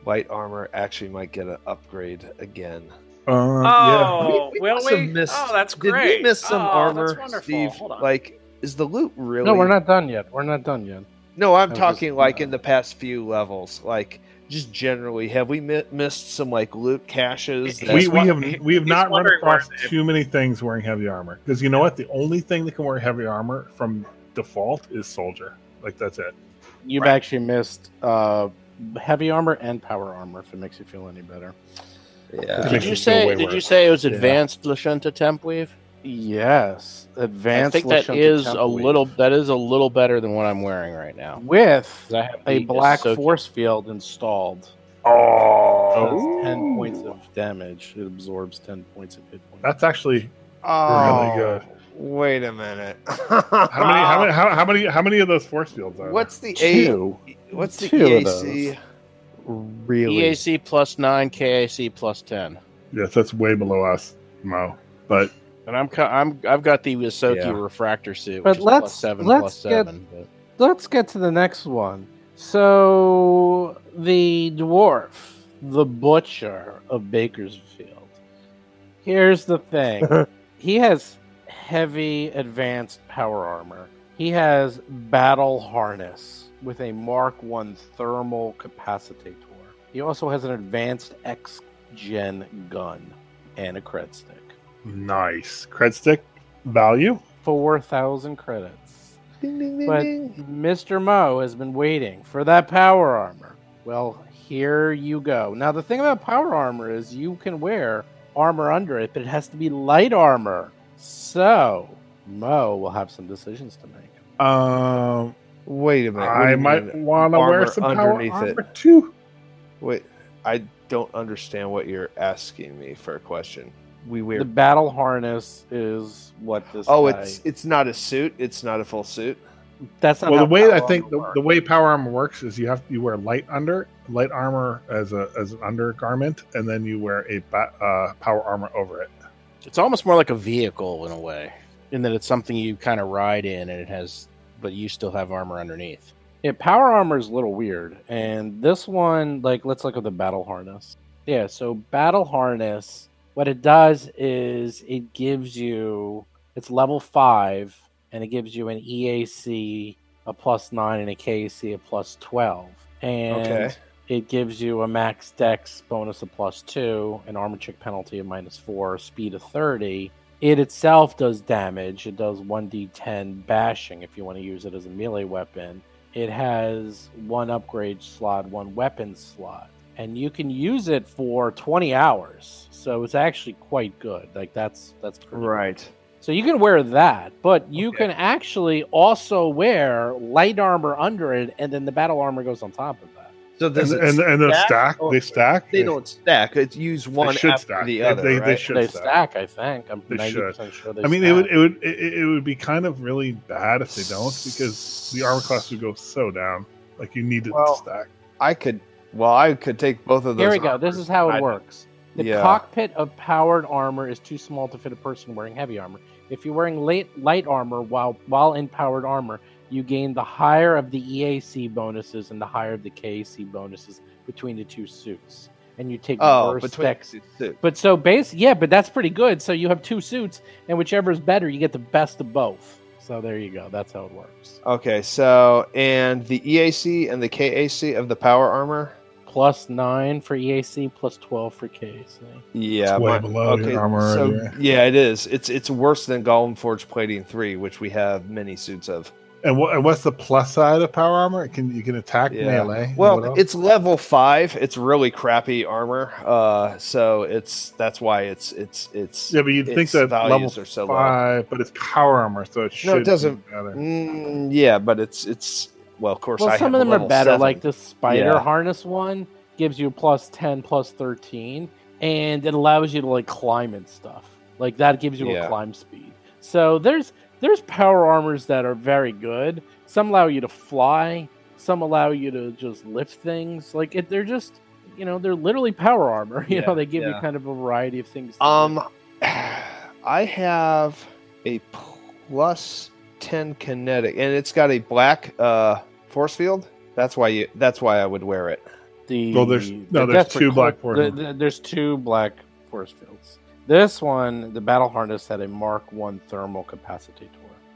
light armor actually might get an upgrade again. Um, Oh, will must have we? missed- oh, that's great. Did we miss some oh, armor, Steve? Hold on. Like, is the loot really? No, we're not done yet. We're not done yet. No, I'm I was talking just- like in the past few levels. Like, just generally, have we mi- missed some like loot caches? He's we, we won- have we have not run across where they- too many things wearing heavy armor because you know what the only thing that can wear heavy armor from default is soldier like that's it You've Right. actually missed uh, heavy armor and power armor. If it makes you feel any better. yeah. Did you say? way Did you say it was Yeah. advanced Lashunta temp weave? Yes, I advanced. think that Lashunta is a weave. little. That is a little better than what I'm wearing right now. with a black Ahsoka- force field installed. oh Does ten points of damage. It absorbs ten points of hit points. that's actually Oh, Really good. Wait a minute. how many how many how, how many how many of those force fields are What's the A? two. What's the Two of EAC? Really? EAC plus nine, KAC plus ten, yes that's way below us mo but and I'm I'm I've got the Ysoki Yeah. refractor suit, But which is let's- plus seven, let's plus get- seven. But Let's get to the next one. So the dwarf, the butcher of Bakersfield. Here's the thing. [laughs] he has heavy advanced power armor. He has battle harness with a Mark 1 thermal capacitator. He also has an advanced X gen gun and a cred stick. Nice cred stick value 4,000 credits. Ding, ding, ding, But ding. Mr. Mo has been waiting for that power armor. Well, here you go. Now, the thing about power armor is you can wear armor under it, but it has to be light armor. So, Mo will have some decisions to make. um Wait a minute. i might want to wear armor some power underneath it? armor too Wait, I don't understand what you're asking me for a question. We wear. The battle harness is what this. oh, guy- it's it's not a suit. It's not a full suit. that's not well the way i think the, the way power armor works is you have you wear light under light armor as a as an undergarment and then you wear a ba- uh, power armor over it it's almost more like a vehicle in a way, in that it's something you kind of ride in, and it has, but you still have armor underneath. Yeah, power armor is a little weird. And this one, like, let's look at the battle harness. Yeah, so battle harness, what it does is it gives you, it's level five, and it gives you an EAC, a plus nine, and a KAC, a plus 12. And Okay. it gives you a max dex bonus of plus two, an armor check penalty of minus four, speed of 30. It itself does damage. It does 1d10 bashing if you want to use it as a melee weapon. It has one upgrade slot, one weapon slot, and you can use it for 20 hours. So it's actually quite good. Like that's that's pretty good. Right. So you can wear that, but you Okay. can actually also wear light armor under it, and then the battle armor goes on top of that. So and, and, and they stack stack or- they stack They don't stack. It's use They one should after stack. the They- other. they, they right? should they stack. stack, I think. I'm They ninety should. sure they. I mean, it would it would it, it would be kind of really bad if they don't because the armor class would go so down. Like you need it Well, to stack. I could. Well, I could take both of those. Here we go. This is how it I- works. The Yeah. cockpit of powered armor is too small to fit a person wearing heavy armor. If you're wearing light, light armor while while in powered armor, you gain the higher of the EAC bonuses and the higher of the KAC bonuses between the two suits, and you take Oh, worse between dex. the two. But so base, yeah, but that's pretty good. So you have two suits, and whichever is better, you get the best of both. So there you go. That's how it works. Okay, so and the EAC and the KAC of the power armor. Plus nine for EAC, plus twelve for KAC. Yeah, It's way my- below your armor So already. yeah, it is. It's it's worse than Golem Forge Plating Three, which we have many suits of. And, what, and what's the plus side of power armor? It can you can attack Yeah. melee. Well, it's level five. It's really crappy armor. Uh, so it's that's why it's it's it's yeah, but you'd think that level values are so low. five, but it's power armor, so it should No, it doesn't- better. Mm, yeah, but it's it's well, of course. Well, I some of them are better. seven. Like the spider Yeah. harness one gives you plus ten, plus thirteen, and it allows you to like climb and stuff. Like that gives you Yeah. a climb speed. So there's there's power armors that are very good. Some allow you to fly. Some allow you to just lift things. Like it, they're just you know they're literally power armor. [laughs] You Yeah, know they give you kind of a variety of things. Um, [sighs] I have a plus ten kinetic, and it's got a black uh force field. That's why you. That's why I would wear it. the Well, there's- no, the there's Desperate two black force the- the- there's two black force fields. This one, the battle harness had a Mark One thermal capacitator.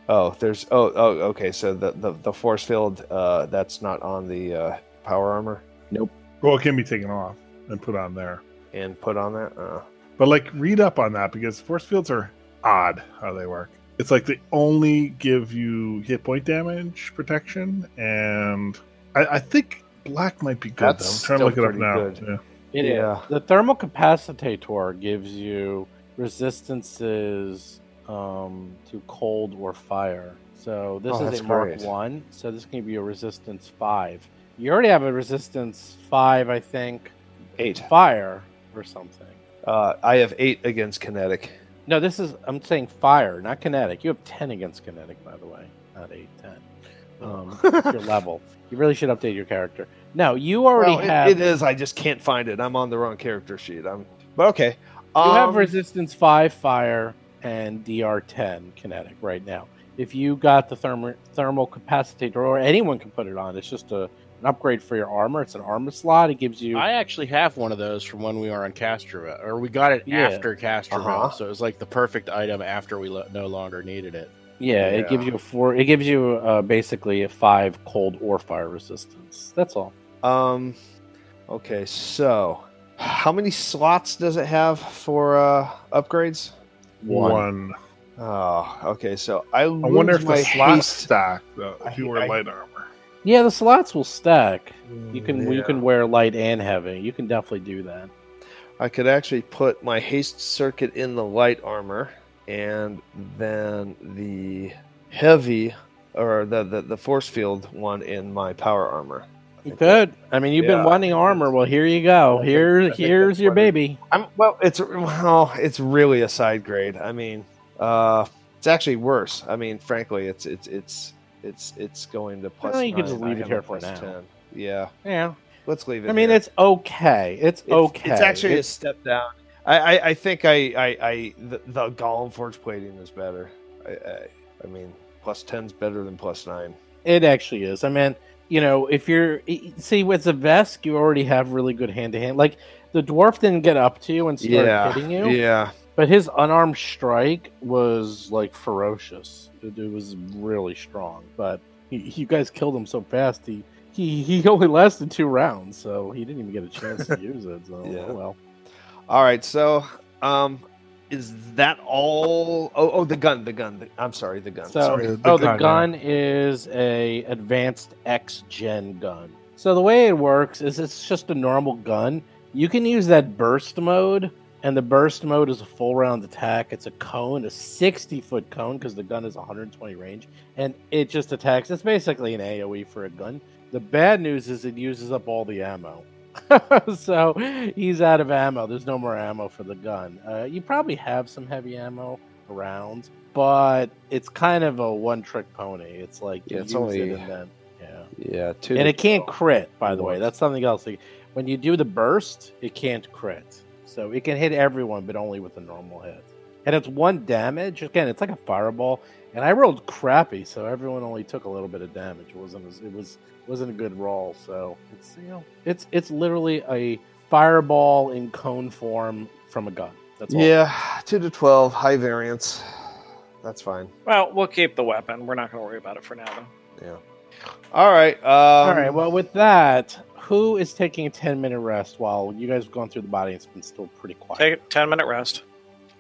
Oh, there's. Oh, oh, okay. So the the, the force field. Uh, that's not on the uh, power armor Nope. Well, it can be taken off and put on there. and put on that. Uh, But like, read up on that because force fields are odd how they work. It's like they only give you hit point damage protection, and I, I think black might be good. That's though. I'm trying to look it up now. Yeah. It is. Yeah. The thermal capacitator gives you resistances um, to cold or fire. So this Oh, is that's a Mark great. One. So this can give you a resistance five. You already have a resistance five, I think, eight. fire or something. Uh, I have eight against kinetic. No, this is I'm saying fire, not kinetic. You have ten against kinetic, by the way, not eight, ten. Um, your level. [laughs] You really should update your character. No, you already Well, it- have it is. I just can't find it. I'm on the wrong character sheet. I'm. But okay. you have Um, resistance five fire and DR ten kinetic right now. If you got the thermal thermal capacitator, or anyone can put it on, it's just a an upgrade for your armor. It's an armor slot. It gives you I actually have one of those from when we were on Castrovel, or we got it Yeah. after Castrovel, Uh-huh. so it was like the perfect item after we lo- no longer needed it. yeah, it gives you a four. It gives you uh, basically a five cold or fire resistance. That's all. Um. Okay. So, how many slots does it have for uh, upgrades? One. Oh, okay. So I, I wonder if my the slots haste. stack though. If you I- wear I- light armor. Yeah, the slots will stack. You can you can wear light and heavy. You can definitely do that. I could actually put my haste circuit in the light armor, and then the heavy or the the, the force field one in my power armor. You could. I mean, you've Yeah, been wanting armor. Well, here you go. Here, here's your baby. I'm well. It's well. It's really a side grade. I mean, uh, it's actually worse. I mean, frankly, it's it's it's it's it's going to plus. Well, you could just. I leave it here for now. 10. Yeah, Yeah. let's leave it. I mean, here. it's okay. It's, It's- okay. It's actually It's- a step down. I I, I think I I, I the, the Golem Forge plating is better. I, I I mean, plus ten's better than plus nine. It actually is. I mean, you know, if you're see with the Vesk, you already have really good hand to hand. Like the dwarf didn't get up to you and start Yeah, hitting you, yeah. But his unarmed strike was like ferocious. It, it was really strong. But he, you guys killed him so fast. He he he [laughs] only lasted two rounds, so he didn't even get a chance to use it. So [laughs] Yeah. oh well. All right, so um, is that all? Oh, oh, the gun, the gun. The, I'm sorry, the gun. So, sorry. the oh, the gun, gun is a advanced X gen gun. So the way it works is it's just a normal gun. You can use that burst mode, and the burst mode is a full round attack. It's a cone, a 60 foot cone, because the gun is 120 range, and it just attacks. It's basically an AOE for a gun. The bad news is it uses up all the ammo. [laughs] so he's out of ammo. There's no more ammo for the gun. Uh, you probably have some heavy ammo around, but it's kind of a one trick pony. It's like you Yeah, it's use only- it and then yeah, yeah, two. and it can't crit. By the way, that's something else. Like, when you do the burst, it can't crit, so it can hit everyone, but only with a normal hit. And it's one damage. Again, it's like a fireball. And I rolled crappy, so everyone only took a little bit of damage. It wasn't as, it was wasn't a good roll. So it's you know it's it's literally a fireball in cone form from a gun. That's all. Yeah, two to twelve, high variance. that's fine. Well, we'll keep the weapon. We're not going to worry about it for now, though. Yeah. All right. Um, All right. Well, with that, who is taking a ten minute rest while you guys have gone through the body? It's been still pretty quiet. Take a 10 minute rest.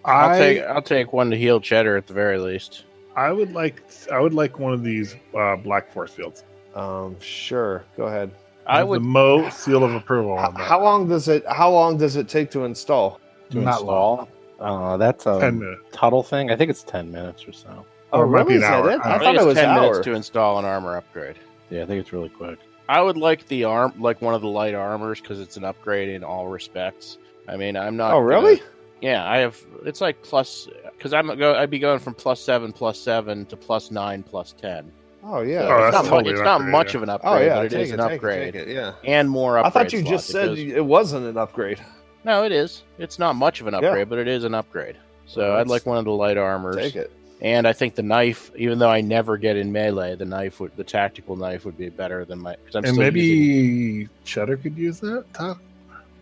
I'll I take I'll take one to heal Cheddar at the very least. I would like I would like one of these uh, black force fields. um, sure. Go ahead. I Have would the Mo seal of approval How, on that. how long does it? How long does it take to install? to Not install. Uh, that's a Ten minutes. Tuttle thing. I think it's ten minutes or so. Or it might be really? an Is that hour. it? I I think thought it was ten hour. minutes to install an armor upgrade. Yeah, I think it's really quick. I would like the arm, like one of the light armors, because it's an upgrade in all respects. I mean, I'm not. Oh, really? gonna- yeah, I have. It's like plus because I'm go. I'd be going from plus seven, plus seven to plus nine, plus ten. Oh yeah. So Oh, it's that's not, mu- totally it's an not upgrade, much yeah. of an oh upgrade, yeah. but it take is it, an take upgrade It, take it, yeah. and more. I thought you just slots. It said goes- it wasn't an upgrade. no. It is. It's not much of an Yeah. upgrade, but it is an upgrade. So Well, I'd like one of the light armors. Take it. And I think the knife, even though I never get in melee, the knife would, the tactical knife would be better than my. Because I'm and still maybe using- Cheddar could use that ta-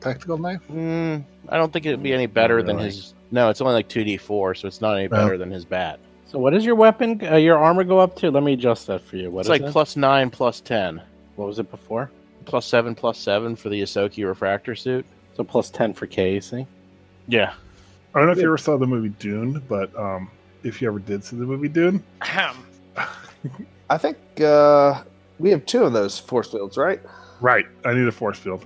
tactical knife. Mm, I don't think it'd be any better than his. No, it's only like two d four, so it's not any better than his bat. So, what does your weapon, uh, your armor go up to? Let me adjust that for you. What it's is like it? plus nine, plus ten, what was it before? plus seven, plus seven for the Ysoki refractor suit. So plus ten for KC. Yeah, I don't know if you ever saw the movie Dune, but um, if you ever did see the movie Dune, Ahem. I think uh, we have two of those force fields, right? right? I need a force field.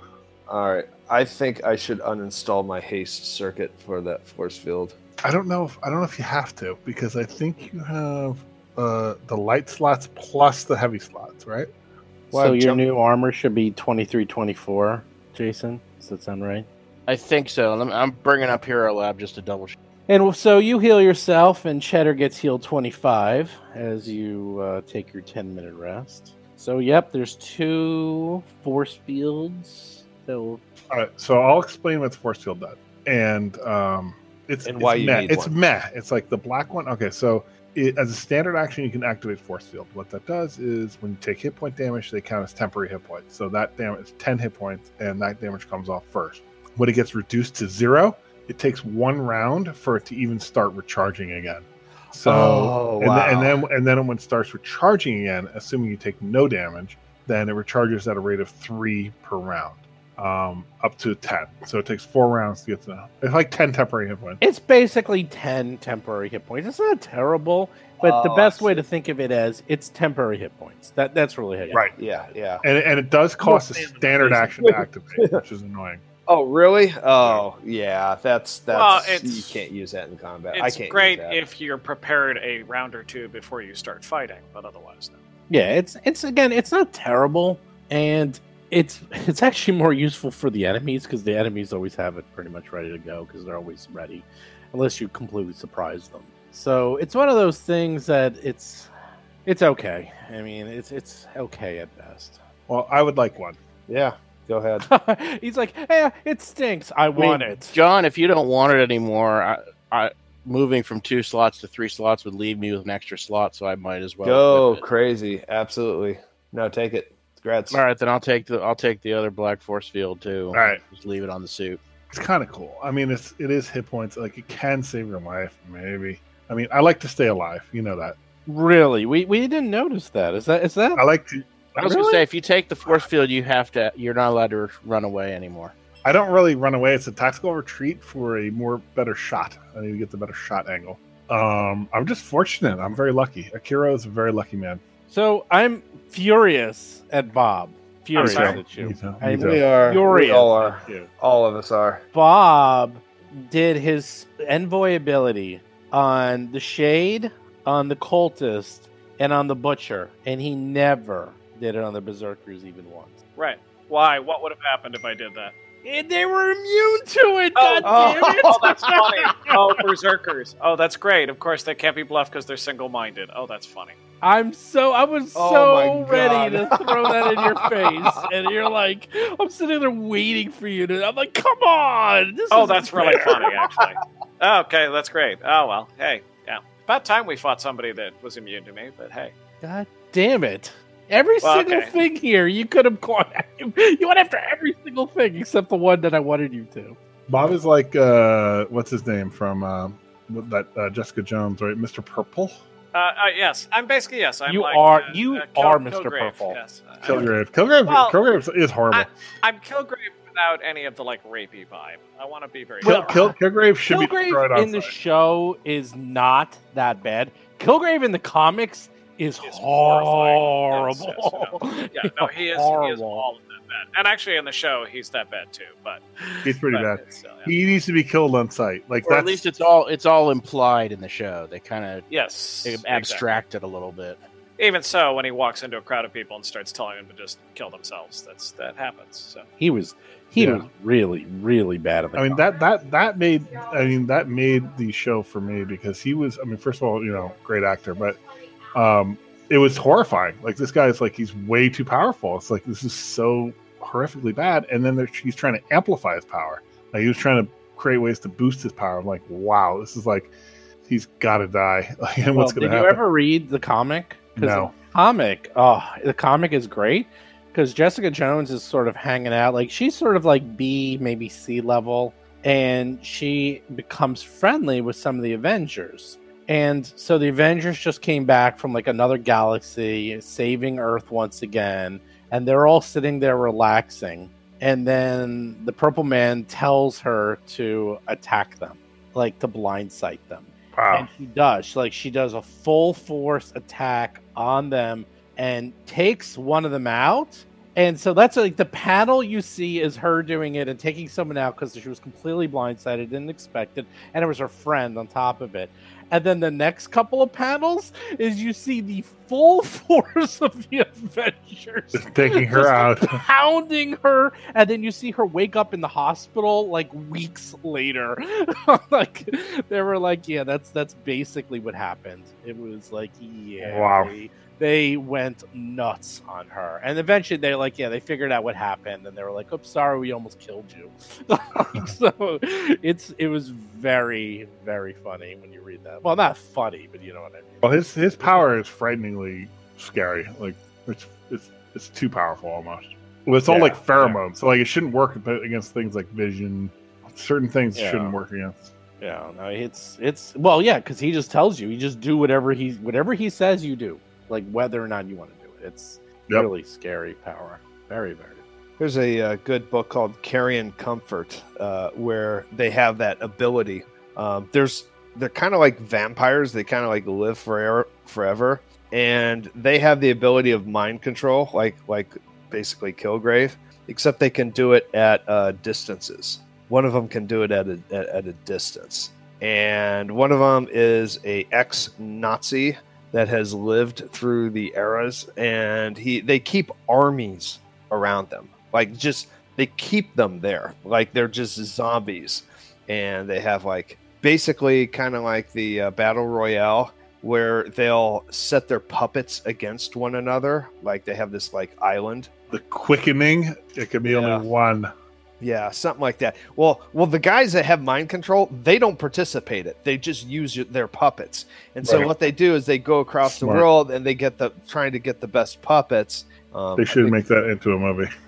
All right. I think I should uninstall my haste circuit for that force field. I don't know if I don't know if you have to because I think you have uh, the light slots plus the heavy slots, right? Well, so your jumped- new armor should be twenty three twenty four. Jason, does that sound right? I think so. I'm bringing up Hero Lab just to double check. And so you heal yourself, and Cheddar gets healed 25 as you uh, take your 10 minute rest. So, yep, there's two force fields. that will All right, so I'll explain what the force field does, and um, it's And it's why you meh. need it's one. meh. It's like the black one. Okay, so it, as a standard action, you can activate force field. What that does is when you take hit point damage, they count as temporary hit points. So that damage is ten hit points, and that damage comes off first. When it gets reduced to zero, it takes one round for it to even start recharging again. So Oh, and, then, and then and then when it starts recharging again, assuming you take no damage, then it recharges at a rate of three per round, um, up to ten. So it takes four rounds to get to. It's like ten temporary hit points. It's basically 10 temporary hit points. It's not terrible, but the Oh, best way to think of it as it's temporary hit points. That That's really how you Right, Yeah, yeah. and and it does cost a standard standard action to [laughs] activate, which is annoying. Oh, really? Oh, yeah. That's that's Well, you can't use that in combat. I It's can't. great use that. if you're prepared a round or two before you start fighting, but otherwise, no. Yeah, it's it's again, it's not terrible, and it's [laughs] it's actually more useful for the enemies because the enemies always have it pretty much ready to go because they're always ready, unless you completely surprise them. So it's one of those things that it's it's okay. I mean, it's it's okay at best. Well, I would like one. Yeah. Go ahead. [laughs] He's like, hey, it stinks. I mean, want it. John, if you don't want it anymore, I, I moving from two slots to three slots would leave me with an extra slot, so I might as well Go crazy. Absolutely. No, take it. Congrats. All right, then I'll take the I'll take the other black force field too. All right. just leave it on the suit. It's kind of cool. I mean, it's it is hit points. Like it can save your life, maybe. I mean, I like to stay alive. You know that. Really, we we didn't notice that. Is that is that? I like to. I was Really? gonna say if you take the force field, you have to. You're not allowed to run away anymore. I don't really run away. It's a tactical retreat for a more better shot. I need to get the better shot angle. Um, I'm just fortunate. I'm very lucky. Akiro is a very lucky man. So I'm furious at Bob. Furious at you. Me too. Me I'm too. We are. We Furious. all are. All of us are. Bob did his envoy ability on the Shade, on the Cultist, and on the Butcher, and he never did it on the Berserkers even once. Right. Why? What would have happened if I did that? And they were immune to it. Oh, God damn oh, it! Oh, that's funny. Oh, berserkers. Oh, that's great. Of course, they can't be bluffed because they're single-minded. Oh, that's funny. I'm so I was Oh so ready to throw that in your face, and you're like, I'm sitting there waiting for you to. I'm like, come on! This Oh, isn't that's really funny, actually. Oh, okay, that's great. Oh well, hey, yeah. About time we fought somebody that was immune to me, but hey. God damn it! Every Well, single okay. thing here, you could have gone. [laughs] You went after every single thing except the one that I wanted you to. Bob is like uh, what's his name from uh, that uh, Jessica Jones, right, Mister Purple, Uh, uh, yes, I'm basically yes. I'm You like, are- uh, you uh, Kil- are Mr. Kilgrave, Purple. Yes, Kilgrave. Kilgrave. Well, Kilgrave is horrible. I- I'm Kilgrave without any of the like rapey vibe. I want to be very. Kill, Kill, Kilgrave should be destroyed Kilgrave in the show is not that bad. Kilgrave in the comics is Is horrible. horrifying. Yes, [laughs] Yeah, no, he is. He is Horrible. all of that bad. And actually, in the show, he's that bad too. But He's pretty but bad. it's uh, still, yeah. He needs to be killed on sight. Like Or that's at least it's all it's all implied in the show. They kind of Yes, exactly. abstract it a little bit. Even so, when he walks into a crowd of people and starts telling them to just kill themselves, that's that happens. So He was he Yeah. was really really bad at the I mean that that that made I mean that made the show for me because he was I mean first of all you know great actor but um it was horrifying like this guy's like he's way too powerful it's like this is so horrifically bad and then there, he's trying to amplify his power like he was trying to create ways to boost his power I'm like wow this is like he's got to die [laughs] like and Well, what's going to happen? did you ever read the comic? no the comic. Oh, the comic is great because Jessica Jones is sort of hanging out. Like she's sort of like B, maybe C level, and she becomes friendly with some of the Avengers. And so the Avengers just came back from like another galaxy, saving Earth once again, and they're all sitting there relaxing. And then the Purple Man tells her to attack them, like to blindsight them. Wow. And she does. She, like she does a full force attack on them and takes one of them out. And so that's like the panel you see is her doing it and taking someone out because she was completely blindsided didn't expect it and it was her friend on top of it and then the next couple of panels is you see the full [laughs] force of the avengers just taking her out. [laughs] pounding her. And then you see her wake up in the hospital like weeks later. [laughs] Like they were like yeah that's that's basically what happened. It was like yeah Wow. They, went nuts on her. And eventually they're like yeah they figured out what happened and they were like oops sorry we almost killed you. [laughs] So it's it was very very funny when you read that. Well not funny but you know what i mean. Well his his power is frighteningly scary. Like it's it's it's too powerful almost. Well it's all Yeah, like pheromones so like it shouldn't work against things like vision. Certain things Yeah. shouldn't work against. Yeah, no, it's it's well, yeah, because he just tells you, you just do whatever he whatever he says, you do, like whether or not you want to do it. It's Yep. really scary power, very very. There's a uh, good book called Carrion Comfort uh, where they have that ability. Um, there's they're kind of like vampires. They kind of like live forever, forever, and they have the ability of mind control, like like basically Kilgrave, except they can do it at uh, distances. One of them can do it at a at, at a distance, and one of them is a ex-Nazi that has lived through the eras, and he they keep armies around them. Like just they keep them there. Like they're just zombies. And they have like basically kind of like the uh, battle royale where they'll set their puppets against one another. Like they have this like island. the quickening it can be Yeah. only one Yeah, something like that. Well, well, the guys that have mind control, they don't participate it. They just use their puppets. And so Right. what they do is they go across Smart. the world and they get the trying to get the best puppets. Um, they should think- make that into a movie [laughs]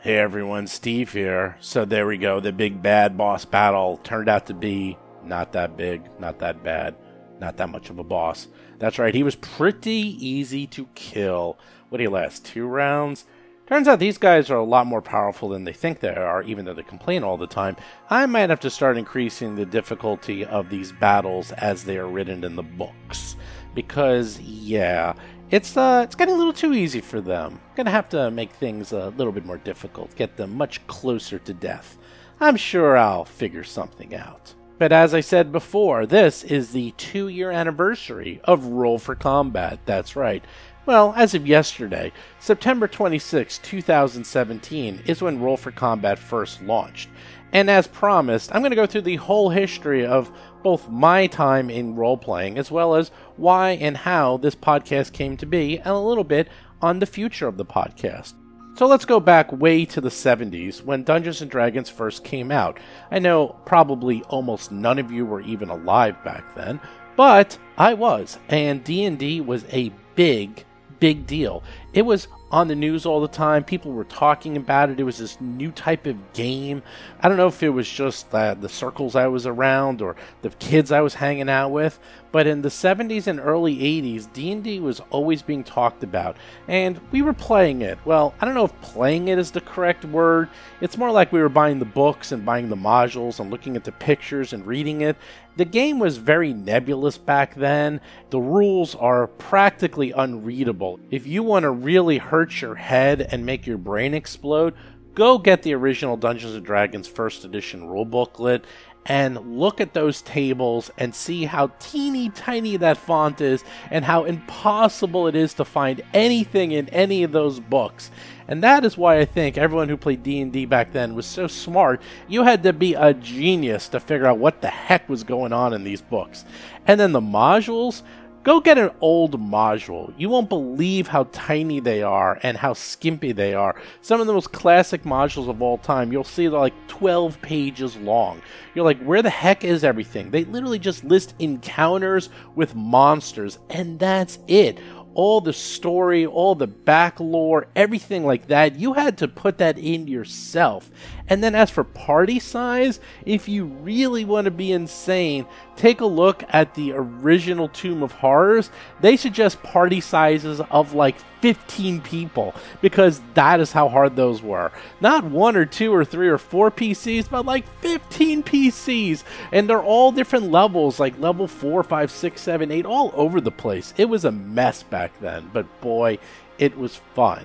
Hey everyone, Steve here. So there we go. The big bad boss battle turned out to be not that big, not that bad, not that much of a boss. That's right, he was pretty easy to kill. What did he last? Two rounds? Turns out these guys are a lot more powerful than they think they are, even though they complain all the time. I might have to start increasing the difficulty of these battles as they are written in the books. Because, yeah, it's uh, it's getting a little too easy for them. Gonna have to make things a little bit more difficult, get them much closer to death. I'm sure I'll figure something out. But as I said before, this is the two year anniversary of Roll for Combat. That's right. Well, as of yesterday, September 26, 2017, is when Roll for Combat first launched. And as promised, I'm going to go through the whole history of both my time in role playing as well as why and how this podcast came to be, and a little bit on the future of the podcast. So let's go back way to the 70s when Dungeons and Dragons first came out. I know probably almost none of you were even alive back then, but I was, and D&D was a big big deal. It was on the news all the time. People were talking about it. It was this new type of game. I don't know if it was just uh, the circles I was around or the kids I was hanging out with, but in the 70s and early 80s, D&D was always being talked about, and we were playing it. Well, I don't know if playing it is the correct word. It's more like we were buying the books and buying the modules and looking at the pictures and reading it. The game was very nebulous back then. The rules are practically unreadable. If you want to really hurt your head and make your brain explode, go get the original Dungeons and Dragons first edition rule booklet and look at those tables and see how teeny tiny that font is and how impossible it is to find anything in any of those books. And that is why I think everyone who played D&D back then was so smart. You had to be a genius to figure out what the heck was going on in these books. And then the modules, Go get an old module. You won't believe how tiny they are and how skimpy they are. Some of the most classic modules of all time, you'll see they're like 12 pages long. You're like, where the heck is everything? They literally just list encounters with monsters, and that's it all the story, all the back lore, everything like that. You had to put that in yourself. And then as for party size, if you really want to be insane, take a look at the original Tomb of Horrors. They suggest party sizes of like 15 people because that is how hard those were. Not one or two or three or four PCs, but like 15 PCs. And they're all different levels, like level 4, 5, 6, 7, 8, all over the place. It was a mess back then, but boy, it was fun.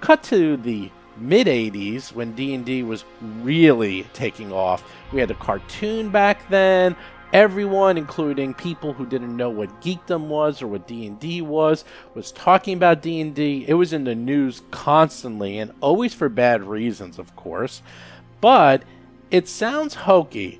Cut to the mid 80s when D&D was really taking off. We had a cartoon back then. Everyone, including people who didn't know what geekdom was or what D&D was, was talking about D&D. It was in the news constantly and always for bad reasons, of course. But it sounds hokey,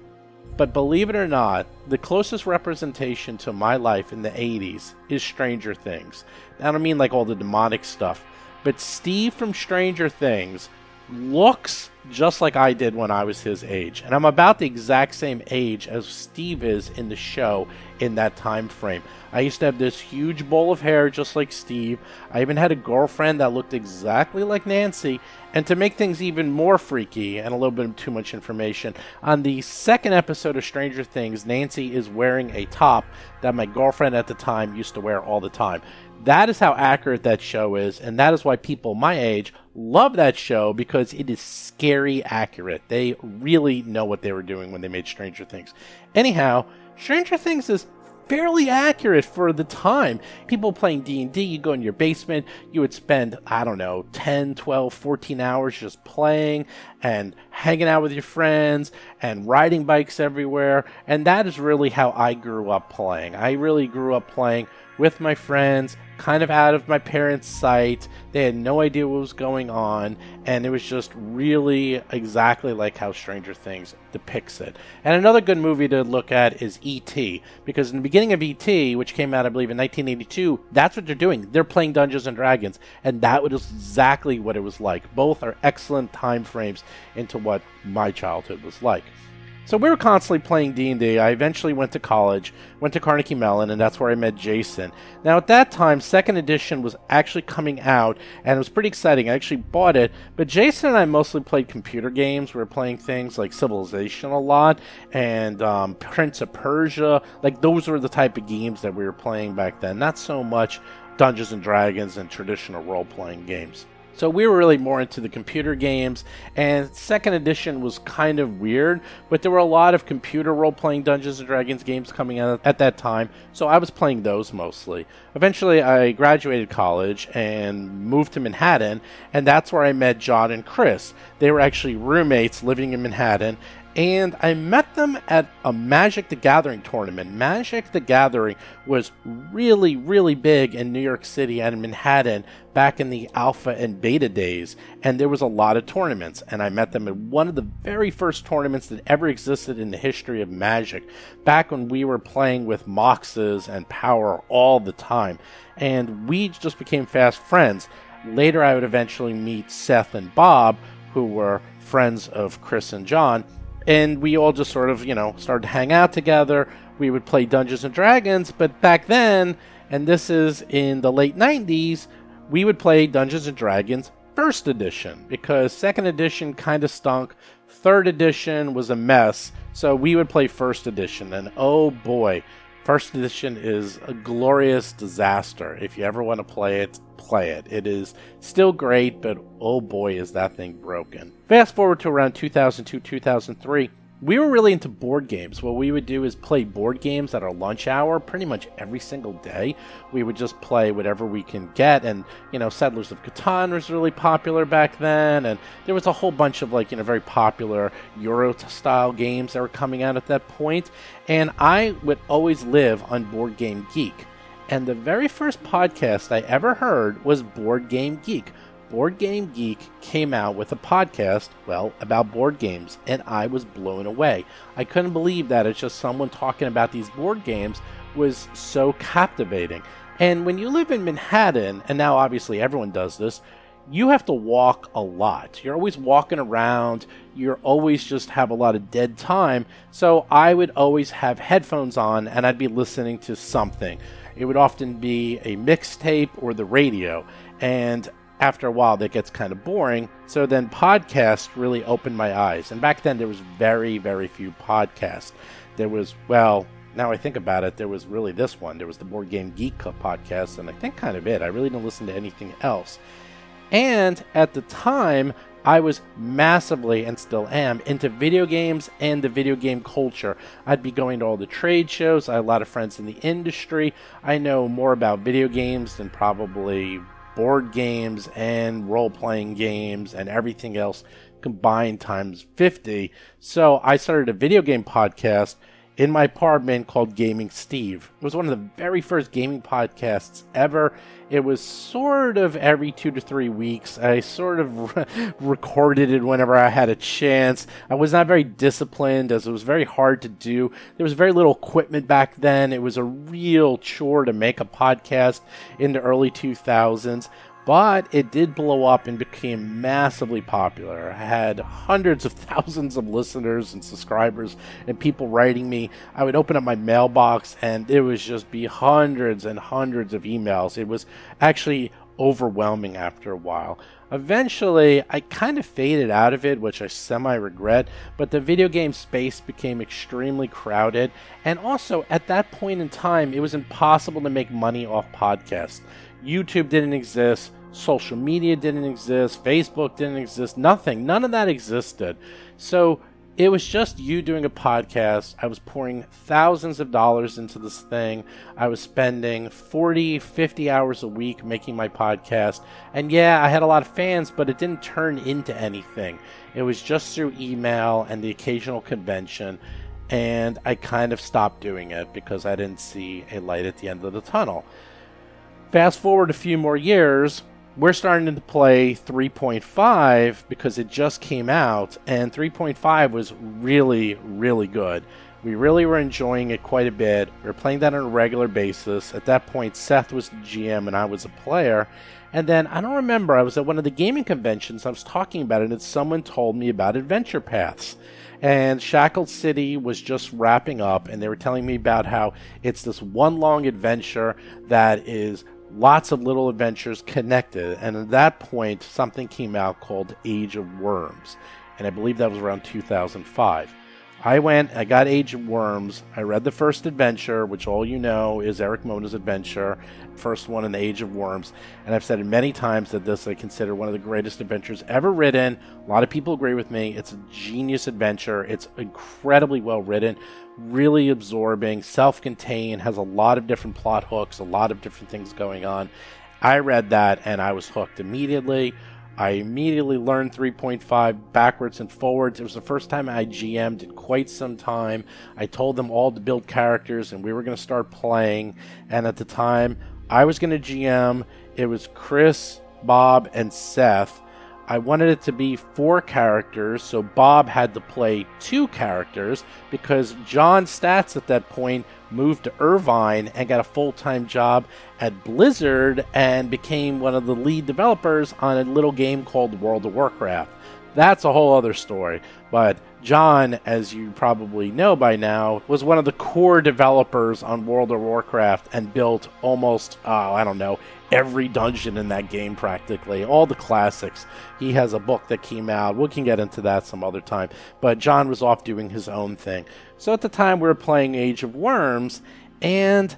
but believe it or not, the closest representation to my life in the 80s is Stranger Things. I don't mean like all the demonic stuff, but Steve from Stranger Things looks just like I did when I was his age. And I'm about the exact same age as Steve is in the show in that time frame. I used to have this huge bowl of hair just like Steve. I even had a girlfriend that looked exactly like Nancy. And to make things even more freaky and a little bit too much information, on the second episode of Stranger Things, Nancy is wearing a top that my girlfriend at the time used to wear all the time. That is how accurate that show is, and that is why people my age love that show because it is scary accurate. They really know what they were doing when they made Stranger Things. Anyhow, Stranger Things is fairly accurate for the time. People playing D&D, you go in your basement, you would spend, I don't know, 10, 12, 14 hours just playing and hanging out with your friends and riding bikes everywhere. And that is really how I grew up playing. I really grew up playing with my friends, kind of out of my parents' sight. They had no idea what was going on, and it was just really exactly like how Stranger Things depicts it. And another good movie to look at is E.T., because in the beginning of E.T., which came out, I believe, in 1982, that's what they're doing. They're playing Dungeons and Dragons, and that was exactly what it was like. Both are excellent time frames into what my childhood was like. So we were constantly playing D&D. I eventually went to college, went to Carnegie Mellon, and that's where I met Jason. Now at that time, second edition was actually coming out, and it was pretty exciting. I actually bought it, but Jason and I mostly played computer games. We were playing things like Civilization a lot, and um, Prince of Persia. Like those were the type of games that we were playing back then. Not so much Dungeons and Dragons and traditional role-playing games. So we were really more into the computer games, and second edition was kind of weird, but there were a lot of computer role playing Dungeons and Dragons games coming out at that time, so I was playing those mostly. Eventually, I graduated college and moved to Manhattan, and that's where I met John and Chris. They were actually roommates living in Manhattan, and I met them at a Magic the Gathering tournament. Magic the Gathering was really, really big in New York City and Manhattan back in the alpha and beta days, and there was a lot of tournaments. And I met them at one of the very first tournaments that ever existed in the history of Magic, back when we were playing with Moxes and Power all the time. And we just became fast friends. Later, I would eventually meet Seth and Bob, who were friends of Chris and John and we all just sort of, you know, started to hang out together. We would play Dungeons and Dragons, but back then, and this is in the late 90s, we would play Dungeons and Dragons first edition because second edition kind of stunk. Third edition was a mess, so we would play first edition. And oh boy, first edition is a glorious disaster. If you ever want to play it, play it. It is still great, but oh boy, is that thing broken. Fast forward to around 2002 2003 we were really into board games. What we would do is play board games at our lunch hour pretty much every single day. We would just play whatever we can get. And, you know, Settlers of Catan was really popular back then. And there was a whole bunch of, like, you know, very popular Euro style games that were coming out at that point. And I would always live on Board Game Geek. And the very first podcast I ever heard was Board Game Geek Board Game Geek came out with a podcast, well, about board games, and I was blown away. I couldn't believe that it's just someone talking about these board games was so captivating. And when you live in Manhattan, and now obviously everyone does this, you have to walk a lot. You're always walking around. You're always just have a lot of dead time. So I would always have headphones on and I'd be listening to something. It would often be a mixtape or the radio. And after a while that gets kind of boring. So then podcasts really opened my eyes. And back then there was very, very few podcasts. There was, well, now I think about it, there was really this one. There was the Board Game Geek podcast, and I think kind of it. I really didn't listen to anything else. And at the time, I was massively and still am into video games and the video game culture. I'd be going to all the trade shows. I had a lot of friends in the industry. I know more about video games than probably board games and role playing games and everything else combined times 50. So I started a video game podcast in my apartment called Gaming Steve. It was one of the very first gaming podcasts ever. It was sort of every two to three weeks. I sort of re- [laughs] recorded it whenever I had a chance. I was not very disciplined as it was very hard to do. There was very little equipment back then. It was a real chore to make a podcast in the early 2000s but it did blow up and became massively popular. I had hundreds of [laughs] thousands of listeners and subscribers and people writing me. I would open up my mailbox and it was just be hundreds and hundreds of emails. It was actually overwhelming after a while. Eventually, I kind of faded out of it, which I semi regret, but the video game space became extremely crowded. And also, at that point in time, it was impossible to make money off podcasts. YouTube didn't exist, social media didn't exist, Facebook didn't exist, nothing. None of that existed. So it was just you doing a podcast. I was pouring thousands of dollars into this thing. I was spending 40, 50 hours a week making my podcast. And yeah, I had a lot of fans, but it didn't turn into anything. It was just through email and the occasional convention. And I kind of stopped doing it because I didn't see a light at the end of the tunnel. Fast forward a few more years, we're starting to play 3.5 because it just came out, and 3.5 was really, really good. We really were enjoying it quite a bit. We were playing that on a regular basis. At that point, Seth was the GM and I was a player. And then I don't remember, I was at one of the gaming conventions, I was talking about it, and someone told me about Adventure Paths. And Shackled City was just wrapping up, and they were telling me about how it's this one long adventure that is lots of little adventures connected. And at that point, something came out called Age of Worms. And I believe that was around 2005. I went, I got Age of Worms. I read the first adventure, which all you know is Erik Mona's adventure, first one in the Age of Worms. And I've said it many times that this I consider one of the greatest adventures ever written. A lot of people agree with me. It's a genius adventure. It's incredibly well written, really absorbing, self contained, has a lot of different plot hooks, a lot of different things going on. I read that and I was hooked immediately. I immediately learned 3.5 backwards and forwards. It was the first time I GM'd in quite some time. I told them all to build characters and we were going to start playing. And at the time, I was going to GM. It was Chris, Bob, and Seth. I wanted it to be four characters, so Bob had to play two characters because John Staats at that point moved to Irvine and got a full time job at Blizzard and became one of the lead developers on a little game called World of Warcraft. That's a whole other story. But John, as you probably know by now, was one of the core developers on World of Warcraft and built almost, uh, I don't know, every dungeon in that game practically, all the classics. He has a book that came out. We can get into that some other time. But John was off doing his own thing. So at the time, we were playing Age of Worms, and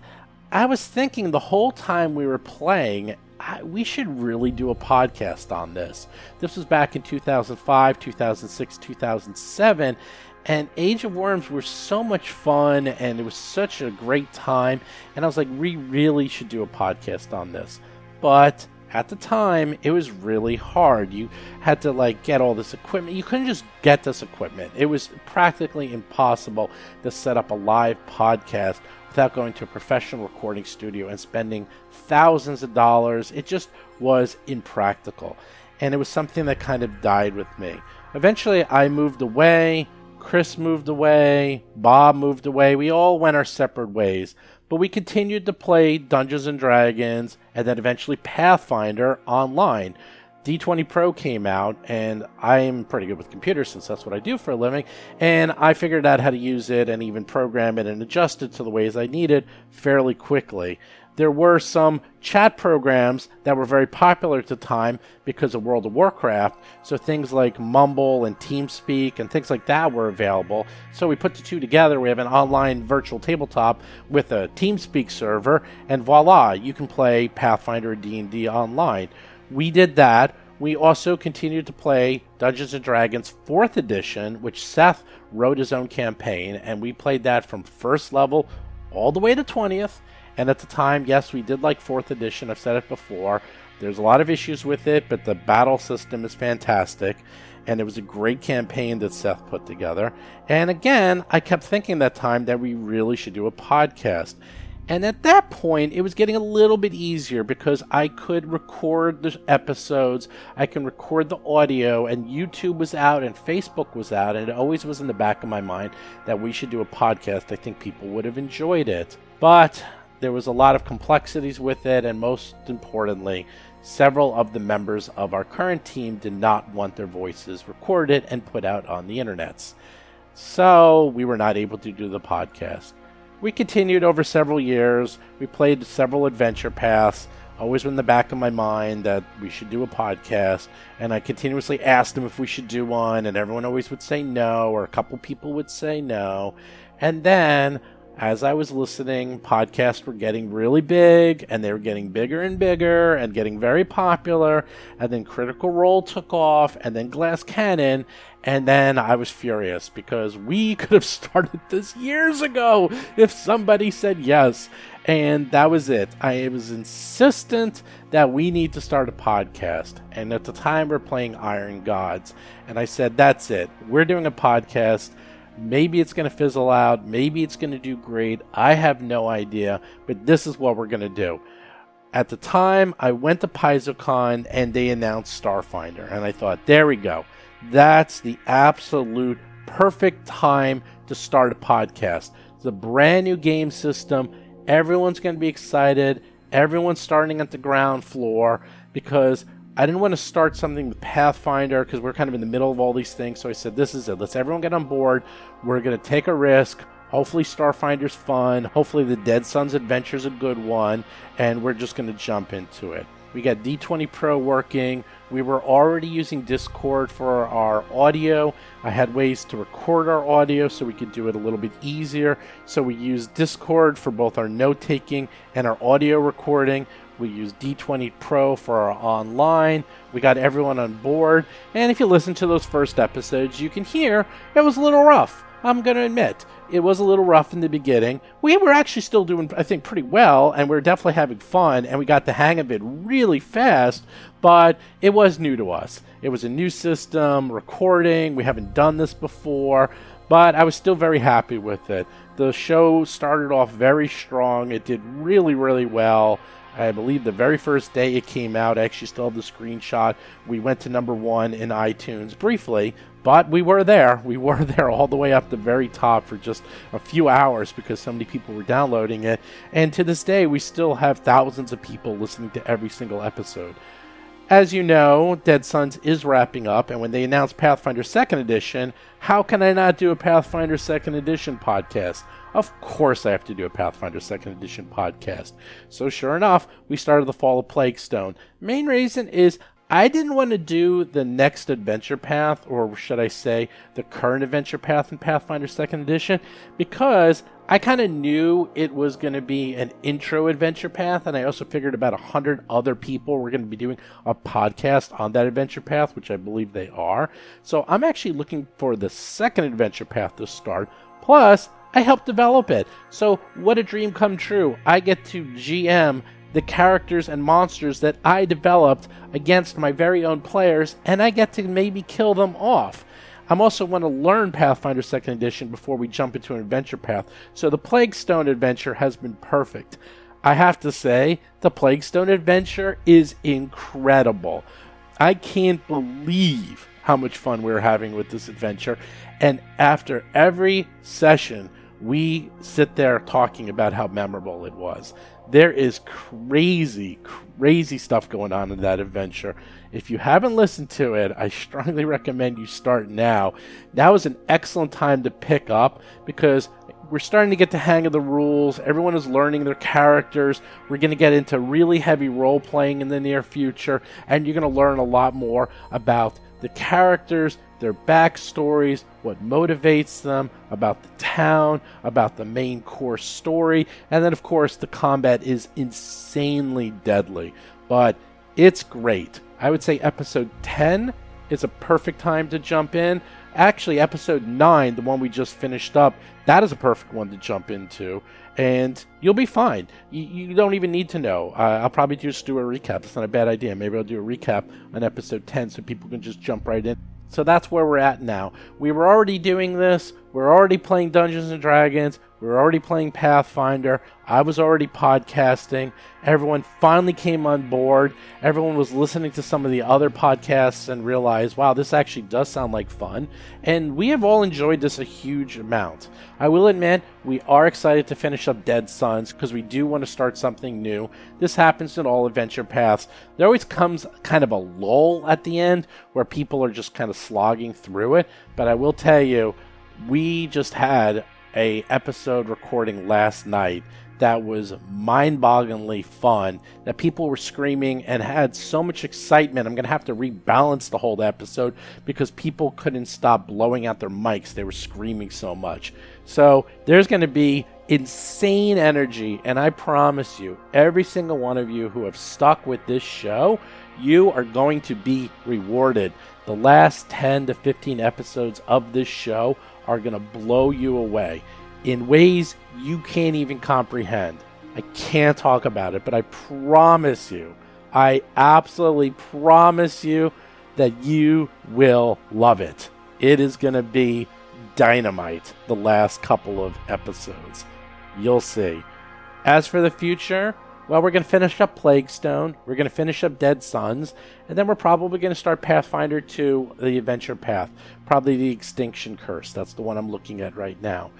I was thinking the whole time we were playing, I, we should really do a podcast on this. This was back in 2005, 2006, 2007, and Age of Worms were so much fun and it was such a great time. And I was like, we really should do a podcast on this. But at the time, it was really hard. You had to like get all this equipment. You couldn't just get this equipment. It was practically impossible to set up a live podcast without going to a professional recording studio and spending thousands of dollars. It just was impractical. And it was something that kind of died with me. Eventually, I moved away. Chris moved away. Bob moved away. We all went our separate ways. But we continued to play Dungeons and Dragons and then eventually Pathfinder online. D20 Pro came out, and I'm pretty good with computers since that's what I do for a living. And I figured out how to use it and even program it and adjust it to the ways I needed fairly quickly. There were some chat programs that were very popular at the time because of World of Warcraft. So things like Mumble and TeamSpeak and things like that were available. So we put the two together. We have an online virtual tabletop with a TeamSpeak server, and voila, you can play Pathfinder D&D online. We did that. We also continued to play Dungeons and Dragons 4th edition, which Seth wrote his own campaign, and we played that from first level all the way to 20th. And at the time, yes, we did like 4th edition. I've said it before. There's a lot of issues with it, but the battle system is fantastic. And it was a great campaign that Seth put together. And again, I kept thinking that time that we really should do a podcast. And at that point, it was getting a little bit easier because I could record the episodes, I can record the audio, and YouTube was out and Facebook was out, and it always was in the back of my mind that we should do a podcast. I think people would have enjoyed it. But there was a lot of complexities with it, and most importantly, several of the members of our current team did not want their voices recorded and put out on the internets. So we were not able to do the podcast. We continued over several years. We played several adventure paths. Always in the back of my mind that we should do a podcast, and I continuously asked them if we should do one, and everyone always would say no, or a couple people would say no. And then as I was listening, podcasts were getting really big and they were getting bigger and bigger and getting very popular. And then Critical Role took off and then Glass Cannon. And then I was furious because we [laughs] could have started this years ago if somebody said yes. And that was it. I was insistent that we need to start a podcast. And at the time, we're playing Iron Gods. And I said, that's it. We're doing a podcast Maybe it's going to fizzle out. Maybe it's going to do great. I have no idea, but this is what we're going to do. At the time, I went to PaizoCon and they announced Starfinder, and I thought, there we go. That's the absolute perfect time to start a podcast. It's a brand new game system. Everyone's going to be excited. Everyone's starting at the ground floor because I didn't want to start something with Pathfinder because we're kind of in the middle of all these things. So I said, this is it. Let's everyone get on board. We're going to take a risk. Hopefully, Starfinder's fun. Hopefully, the Dead Suns Adventure's a good one. And we're just going to jump into it. We got D20 Pro working. We were already using Discord for our audio. I had ways to record our audio so we could do it a little bit easier. So we used Discord for both our note taking and our audio recording. We use D20 Pro for our online. We got everyone on board. And if you listen to those first episodes, you can hear it was a little rough. I'm going to admit, it was a little rough in the beginning. We were actually still doing, I think, pretty well, and we are definitely having fun, and we got the hang of it really fast, but it was new to us. It was a new system, recording, we haven't done this before, but I was still very happy with it. The show started off very strong, it did really, really well. I believe the very first day it came out, I actually still have the screenshot. We went to number one in iTunes briefly, but we were there. We [laughs] were there all the way up the very top for just a few hours because so many people were downloading it. And to this day, we still have thousands of people listening to every single episode. As you know, Dead Suns is wrapping up, and when they announced Pathfinder 2nd Edition, how can I not do a Pathfinder 2nd Edition podcast? Of course, I have to do a Pathfinder 2nd Edition podcast. So, sure enough, we started the Fall of Plaguestone. Main reason is I didn't want to do the next adventure path, or should I say, the current adventure path in Pathfinder 2nd Edition, because I kind of knew it was going to be an intro adventure path, and I also figured about a hundred other people were going to be doing a podcast on that adventure path, which I believe they are. So I'm actually looking for the second adventure path to start. Plus, I helped develop it. So, what a dream come true. I get to GM the characters and monsters that I developed against my very own players, and I get to maybe kill them off. I'm also want to learn Pathfinder 2nd Edition before we jump into an adventure path, so the Plaguestone adventure has been perfect. I have to say, the Plaguestone adventure is incredible. I can't believe how much fun we're having with this adventure, and after every session, we sit there talking about how memorable it was there is crazy, crazy stuff going on in that adventure. If you haven't listened to it, I strongly [laughs] recommend you start now. Now is an excellent time to pick up because we're starting to get the hang of the rules. Everyone is learning their characters. We're going to get into really heavy role playing in the near future, and you're going to learn a lot more about the characters, their backstories, what motivates them, about the town, about the main core story, and then, of course, the combat is insanely deadly. But it's great. I would say episode 10 is a perfect time to jump in. Actually, episode 9, the one we just finished up, that is a perfect one to jump into. And you'll be fine. You, you don't even need to know. Uh, I'll probably just do a recap. It's not a bad idea. Maybe I'll do a recap on episode 10 so people can just jump right in. So that's where we're at now. We were already doing this. We're already playing Dungeons and Dragons. We were already playing Pathfinder. I was already podcasting. Everyone finally came on board. Everyone was listening to some of the other podcasts and realized, wow, this actually does sound like fun. And we have all enjoyed this a huge amount. I will admit, we are excited to finish up Dead Suns because we do want to start something new. This happens in all adventure paths. There always comes kind of a lull at the end where people are just kind of slogging through it. But I will tell you, we just had a episode recording last night that was mind-bogglingly fun that people were screaming and had so much excitement. I'm going to have to rebalance the whole episode because people couldn't stop blowing out their mics. They were screaming so much. So there's going to be insane energy and i promise you every single one of you who have stuck with this show you are going to be rewarded. The last 10 to 15 episodes of this show are going to blow you away in ways you can't even comprehend. I can't talk about it, but I promise you, I absolutely promise you that you will love it. It is going to be dynamite the last couple of episodes. You'll see. As for the future, well, we're going to finish up Plaguestone, we're going to finish up Dead Suns, and then we're probably going to start Pathfinder 2, the Adventure Path. Probably the Extinction Curse. That's the one I'm looking at right now.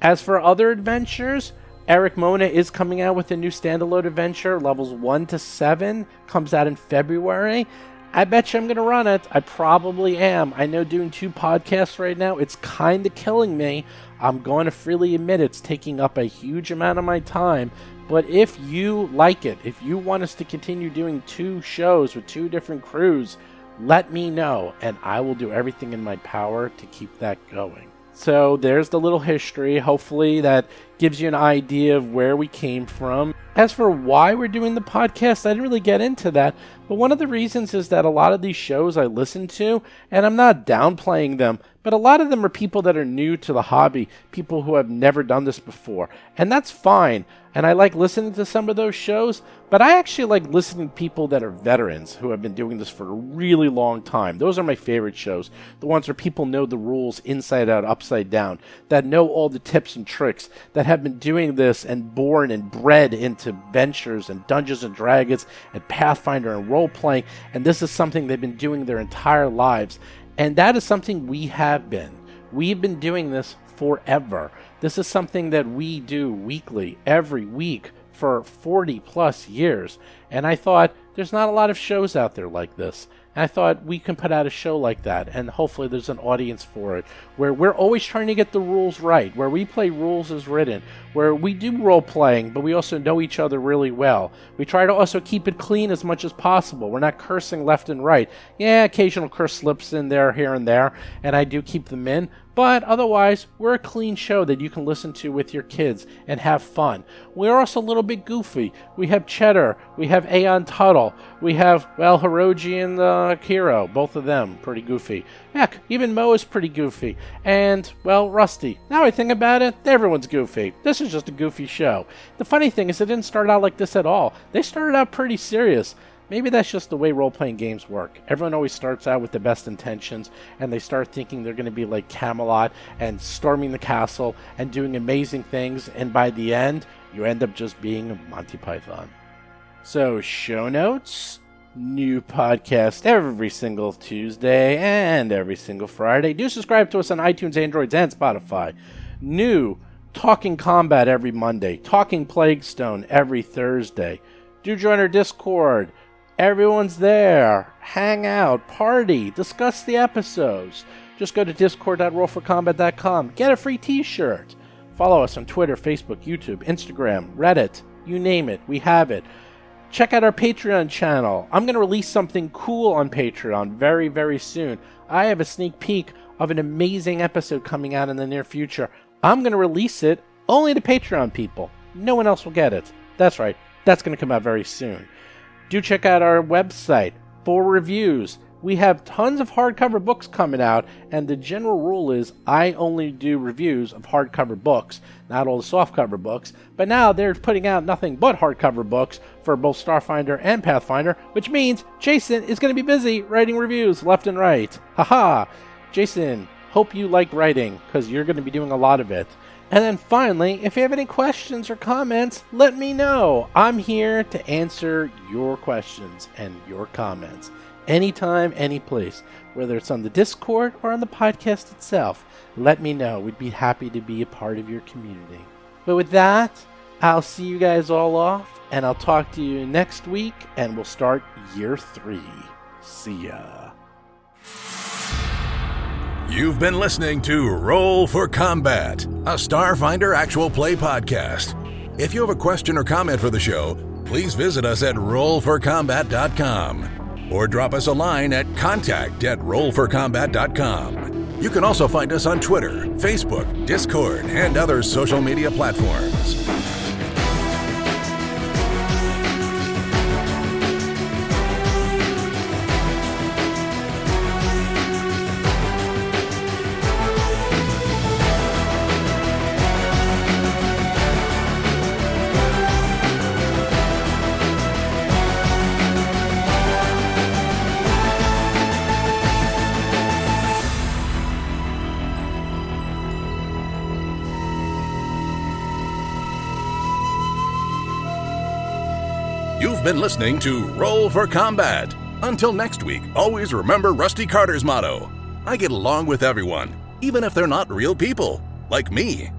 As for other adventures, Erik Mona is coming out with a new standalone adventure, levels 1 to 7, comes out in February. I bet you I'm going to run it. I probably am. I know doing two podcasts right now, it's kind of killing me. I'm going to freely admit it's taking up a huge amount of my time. But if you like it, if you want us to continue doing two shows with two different crews, let me know, and I will do everything in my power to keep that going. So there's the little history. Hopefully that gives you an idea of where we came from. As for why we're doing the podcast, I didn't really get into that. But one of the reasons is that a lot of these shows I listen to, and I'm not downplaying them, but a lot of them are people that are new to the hobby, people who have never done this before. And that's fine. And I like listening to some of those shows, but I actually like listening to people that are veterans who have been doing this for a really long time. Those are my favorite shows. The ones where people know the rules inside out, upside down, that know all the tips and tricks, that have been doing this and born and bred into ventures and Dungeons and Dragons and Pathfinder and role playing. And this is something they've been doing their entire lives. And that is something we have been. We've been doing this forever. This is something that we do weekly, every week for 40 plus years. And I thought there's not a lot of shows out there like this. And I thought we can put out a show like that, and hopefully there's an audience for it, where we're always trying to get the rules right, where we play rules as written, where we do role playing, but we also know each other really well. We try to also keep it clean as much as possible. We're not cursing left and right. Yeah, occasional curse slips in there, here and there, and I do keep them in, but otherwise, we're a clean show that you can listen to with your kids and have fun. We're also a little bit goofy. We have Cheddar, we have Aeon Tuttle, we have, well, Hiroji and uh, Kiro, both of them pretty goofy. Heck, even Mo is pretty goofy. And, well, Rusty. Now I think about it, everyone's goofy. This is just a goofy show. The funny thing is, it didn't start out like this at all. They started out pretty serious. Maybe that's just the way role playing games work. Everyone always starts out with the best intentions, and they start thinking they're going to be like Camelot and storming the castle and doing amazing things, and by the end, you end up just being Monty Python. So, show notes, new podcast every single Tuesday and every single Friday. Do subscribe to us on iTunes, Androids, and Spotify. New Talking Combat every Monday, Talking Plaguestone every Thursday. Do join our Discord. Everyone's there. Hang out, party, discuss the episodes. Just go to discord.rollforcombat.com. Get a free t shirt. Follow us on Twitter, Facebook, YouTube, Instagram, Reddit. You name it, we have it. Check out our Patreon channel. I'm going to release something cool on Patreon very, very soon. I have a sneak peek of an amazing episode coming out in the near future. I'm going to release it only to Patreon people. No one else will get it. That's right, that's going to come out very soon do check out our website for reviews. We have tons of hardcover books coming out, and the general rule is I only do reviews of hardcover books, not all the softcover books. But now they're putting out nothing but hardcover books for both Starfinder and Pathfinder, which means Jason is going to be busy writing reviews left and right. Haha! Jason, hope you like writing, because you're going to be doing a lot of it. And then finally, if you have any questions or comments, let me know. I'm here to answer your questions and your comments anytime, any place, whether it's on the Discord or on the podcast itself. Let me know. We'd be happy to be a part of your community. But with that, I'll see you guys all off, and I'll talk to you next week, and we'll start year three. See ya. You've been listening to Roll for Combat, a Starfinder actual play podcast. If you have a question or comment for the show, please visit us at rollforcombat.com or drop us a line at contact at rollforcombat.com. You can also find us on Twitter, Facebook, Discord, and other social media platforms. You've been listening to Roll for Combat. Until next week, always remember Rusty Carter's motto I get along with everyone, even if they're not real people, like me.